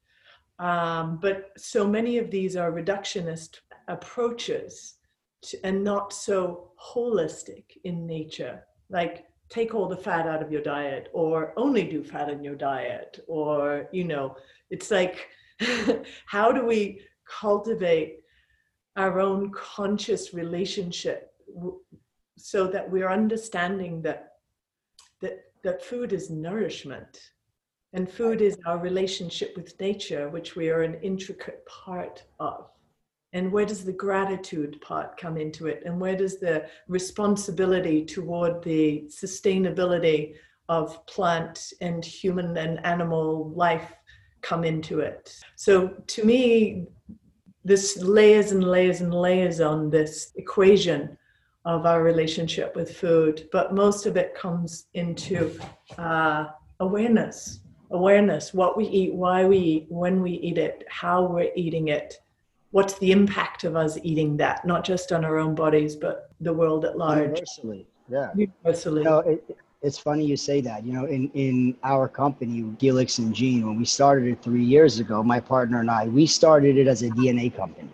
Um, but so many of these are reductionist approaches to, and not so holistic in nature. Like take all the fat out of your diet or only do fat in your diet or you know it's like how do we cultivate our own conscious relationship so that we're understanding that that that food is nourishment. And food is our relationship with nature which we are an intricate part of. And where does the gratitude part come into it? And where does the responsibility toward the sustainability of plant and human and animal life come into it? So to me this layers and layers and layers on this equation of our relationship with food but most of it comes into uh, awareness awareness what we eat why we eat when we eat it how we're eating it what's the impact of us eating that, not just on our own bodies, but the world at large. Universally, yeah. Universally. You know, it, it's funny you say that. You know, in, in our company, Helix and Gene, when we started it three years ago, my partner and I, we started it as a DNA company.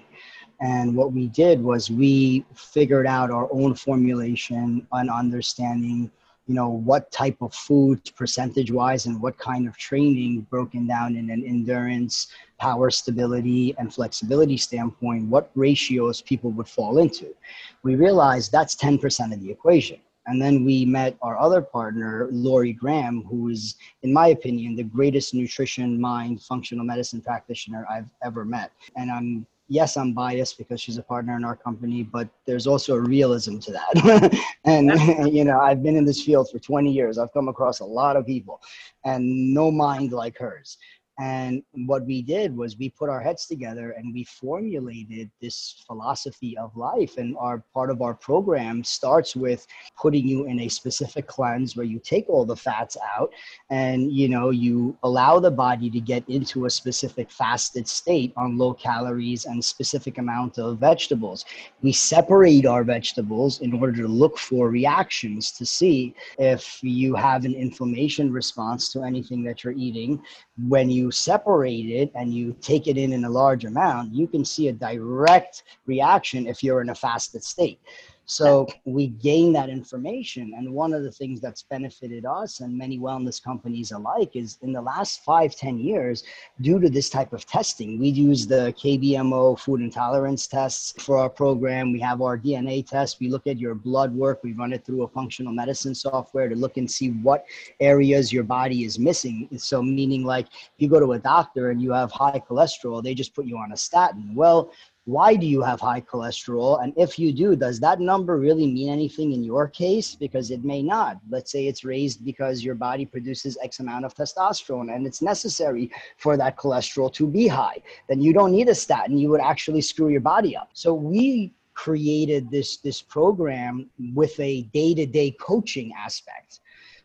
And what we did was we figured out our own formulation and understanding you know what type of food percentage wise and what kind of training broken down in an endurance power stability and flexibility standpoint what ratios people would fall into we realized that's 10% of the equation and then we met our other partner lori graham who is in my opinion the greatest nutrition mind functional medicine practitioner i've ever met and i'm yes, I'm biased because she's a partner in our company, but there's also a realism to that. and, you know, I've been in this field for 20 years. I've come across a lot of people and no mind like hers. And what we did was we put our heads together and we formulated this philosophy of life. And our part of our program starts with putting you in a specific cleanse where you take all the fats out and you know you allow the body to get into a specific fasted state on low calories and specific amount of vegetables. We separate our vegetables in order to look for reactions to see if you have an inflammation response to anything that you're eating when you separate it and you take it in in a large amount, you can see a direct reaction if you're in a fasted state. So we gain that information. And one of the things that's benefited us and many wellness companies alike is in the last five, ten years, due to this type of testing, we use the KBMO food intolerance tests for our program. We have our DNA test. We look at your blood work. We run it through a functional medicine software to look and see what areas your body is missing. So meaning like you go to a doctor and you have high cholesterol, they just put you on a statin. Well, why do you have high cholesterol? And if you do, does that number really mean anything in your case? Because it may not. Let's say it's raised because your body produces X amount of testosterone and it's necessary for that cholesterol to be high. Then you don't need a statin. You would actually screw your body up. So we created this this program with a day-to-day coaching aspect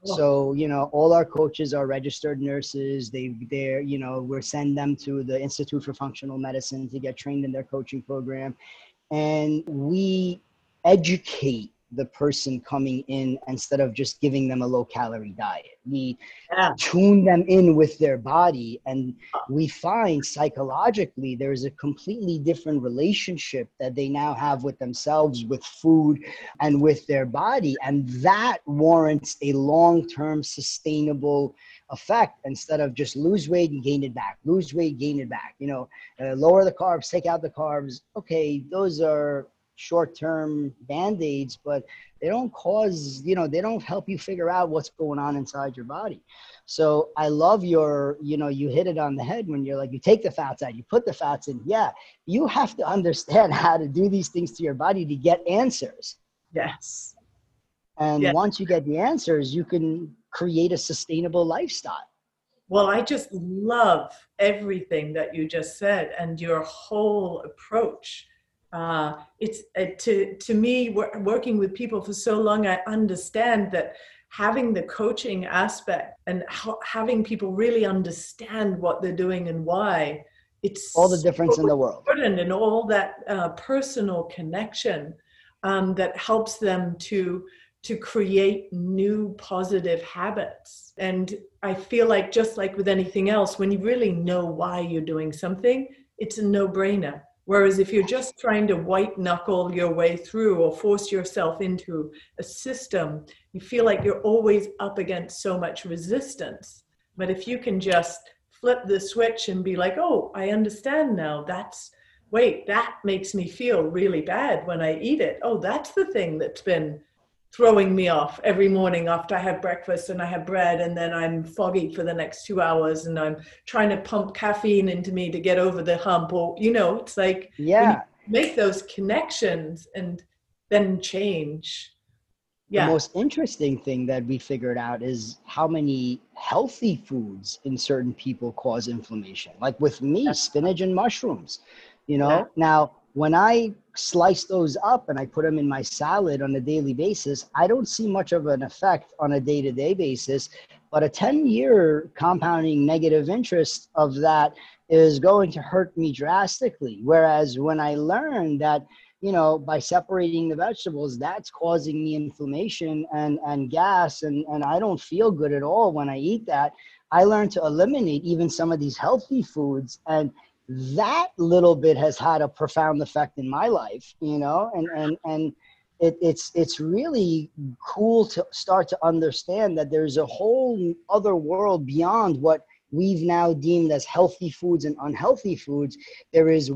Oh. so, you know, all our coaches are registered nurses. They, they're, you know, we're send them to the Institute for Functional Medicine to get trained in their coaching program. And we educate the person coming in instead of just giving them a low calorie diet. We yeah. tune them in with their body, and we find psychologically there's a completely different relationship that they now have with themselves, with food, and with their body. And that warrants a long term sustainable effect instead of just lose weight and gain it back, lose weight, gain it back. You know, uh, lower the carbs, take out the carbs. Okay, those are short-term band-aids but they don't cause you know they don't help you figure out what's going on inside your body. So i love your you know you hit it on the head when you're like you take the fats out you put the fats in. Yeah you have to understand how to do these things to your body to get answers. Yes. And yes. once you get the answers you can create a sustainable lifestyle. Well i just love everything that you just said and your whole approach uh, it's uh, to to me working with people for so long i understand that having the coaching aspect and having people really understand what they're doing and why it's all the difference so in the world and all that uh, personal connection um, that helps them to to create new positive habits. And I feel like, just like with anything else, when you really know why you're doing something, it's a no brainer. Whereas if you're just trying to white knuckle your way through or force yourself into a system, you feel like you're always up against so much resistance. But if you can just flip the switch and be like, oh, I understand now, that's wait, that makes me feel really bad when I eat it. Oh, that's the thing that's been throwing me off every morning after I have breakfast and I have bread and then I'm foggy for the next two hours and I'm trying to pump caffeine into me to get over the hump or you know it's like yeah make those connections and then change yeah. The most interesting thing that we figured out is how many healthy foods in certain people cause inflammation. Like with me, spinach and mushrooms. You know, yeah. now when I slice those up and I put them in my salad on a daily basis, I don't see much of an effect on a day to day basis. But a 10 year compounding negative interest of that is going to hurt me drastically. Whereas when I learned that, you know, by separating the vegetables, that's causing me inflammation and, and gas, and, and I don't feel good at all when I eat that. I learned to eliminate even some of these healthy foods and that little bit has had a profound effect in my life you know and and and it, it's it's really cool to start to understand that there's a whole other world beyond what we've now deemed as healthy foods and unhealthy foods. There is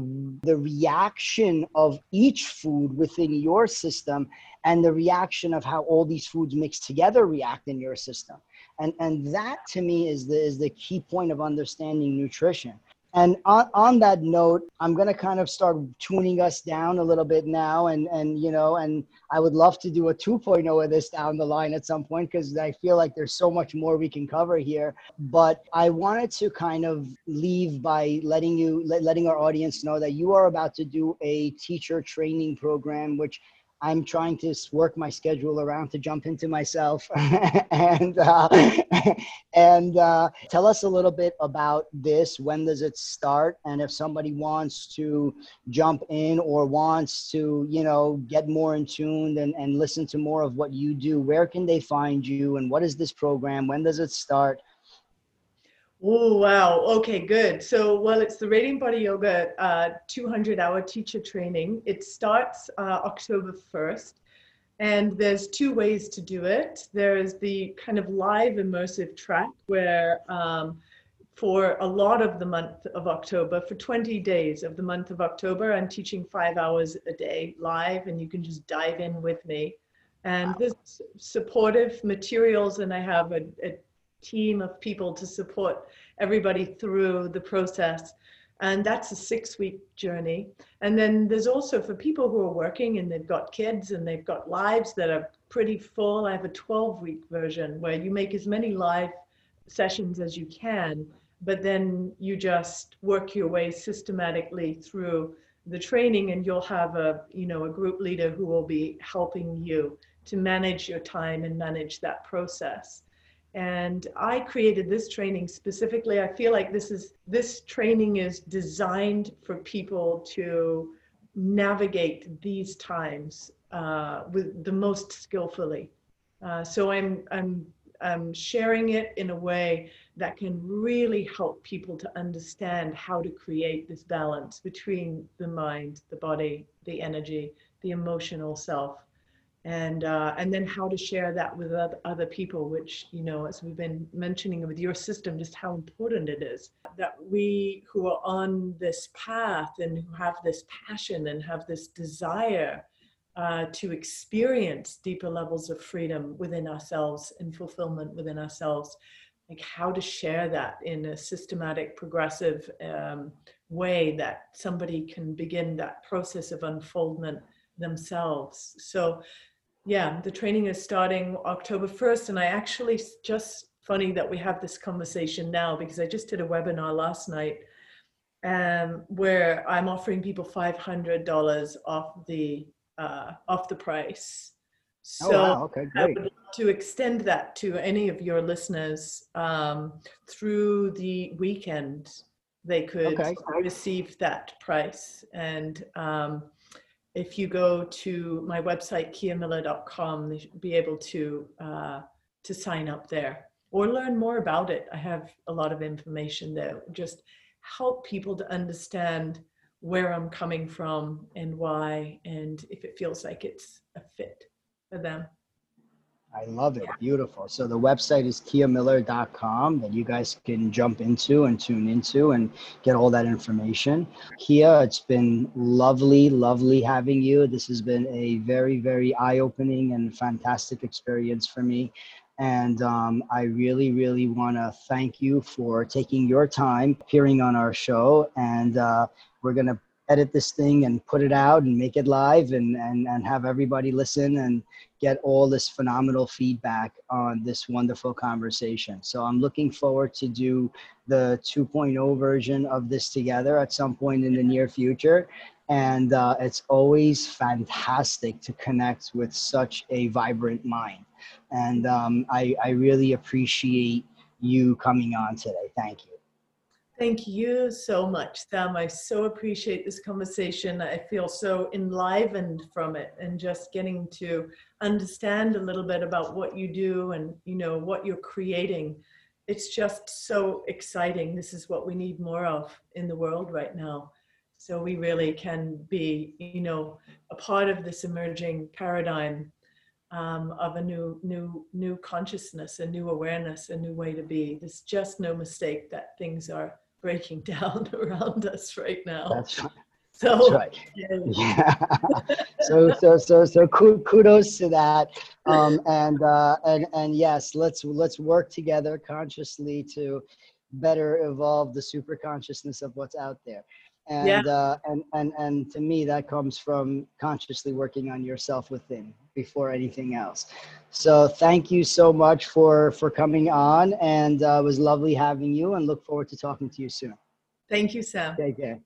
the reaction of each food within your system and the reaction of how all these foods mixed together react in your system. And and that to me is the is the key point of understanding nutrition and on, on that note, I'm going to kind of start tuning us down a little bit now. And, and, you know, and I would love to do a 2.0 of this down the line at some point because I feel like there's so much more we can cover here. But I wanted to kind of leave by letting you, letting our audience know that you are about to do a teacher training program, which I'm trying to work my schedule around to jump into myself and uh, and uh, tell us a little bit about this. When does it start? And if somebody wants to jump in or wants to, you know, get more in tune and, and listen to more of what you do, where can they find you? And what is this program? When does it start? Oh, wow. Okay, good. So, well, it's the Radiant Body Yoga uh, 200 hour teacher training. It starts uh, October 1st, and there's two ways to do it. There's the kind of live immersive track where um, for a lot of the month of October, for 20 days of the month of October, I'm teaching five hours a day live, and you can just dive in with me. And wow. there's supportive materials, and I have a, a team of people to support everybody through the process. And that's a six week journey. And then there's also for people who are working and they've got kids and they've got lives that are pretty full. I have a 12 week version where you make as many live sessions as you can, but then you just work your way systematically through the training and you'll have a you know a group leader who will be helping you to manage your time and manage that process and i created this training specifically. I feel like this is this training is designed for people to navigate these times uh, with the most skillfully. Uh, so i'm i'm i'm sharing it in a way that can really help people to understand how to create this balance between the mind the body the energy the emotional self and uh, and then how to share that with other people which you know as we've been mentioning with your system just how important it is that we who are on this path and who have this passion and have this desire uh, to experience deeper levels of freedom within ourselves and fulfillment within ourselves like how to share that in a systematic progressive um, way that somebody can begin that process of unfoldment themselves. So yeah, the training is starting October 1st. And I actually just funny that we have this conversation now because I just did a webinar last night um, where I'm offering people $500 off the uh, off the price. So oh, wow. okay, great. to extend that to any of your listeners um, through the weekend, they could okay. receive that price. And um, if you go to my website, should be able to, uh, to sign up there or learn more about it. I have a lot of information there. Just help people to understand where I'm coming from and why, and if it feels like it's a fit for them. I love it. Beautiful. So the website is kiamiller.com that you guys can jump into and tune into and get all that information. Kia, it's been lovely, lovely having you. This has been a very, very eye opening and fantastic experience for me. And um, I really, really want to thank you for taking your time appearing on our show. And uh, we're going to edit this thing and put it out and make it live and, and, and have everybody listen and get all this phenomenal feedback on this wonderful conversation. So I'm looking forward to do the 2.0 version of this together at some point in the near future. And uh, it's always fantastic to connect with such a vibrant mind. And um, I, I really appreciate you coming on today. Thank you. Thank you so much, Sam. I so appreciate this conversation. I feel so enlivened from it and just getting to understand a little bit about what you do and you know what you're creating. It's just so exciting. This is what we need more of in the world right now. So we really can be, you know, a part of this emerging paradigm um, of a new, new, new consciousness, a new awareness, a new way to be. There's just no mistake that things are breaking down around us right now. That's right. So, That's right. Yeah. so so so so kudos to that. Um, and uh, and and yes, let's let's work together consciously to better evolve the super consciousness of what's out there. And Yeah. uh, and and and to me, that comes from consciously working on yourself within before anything else. So thank you so much for for coming on, and uh, it was lovely having you. And look forward to talking to you soon. thank you, Sam. Take care.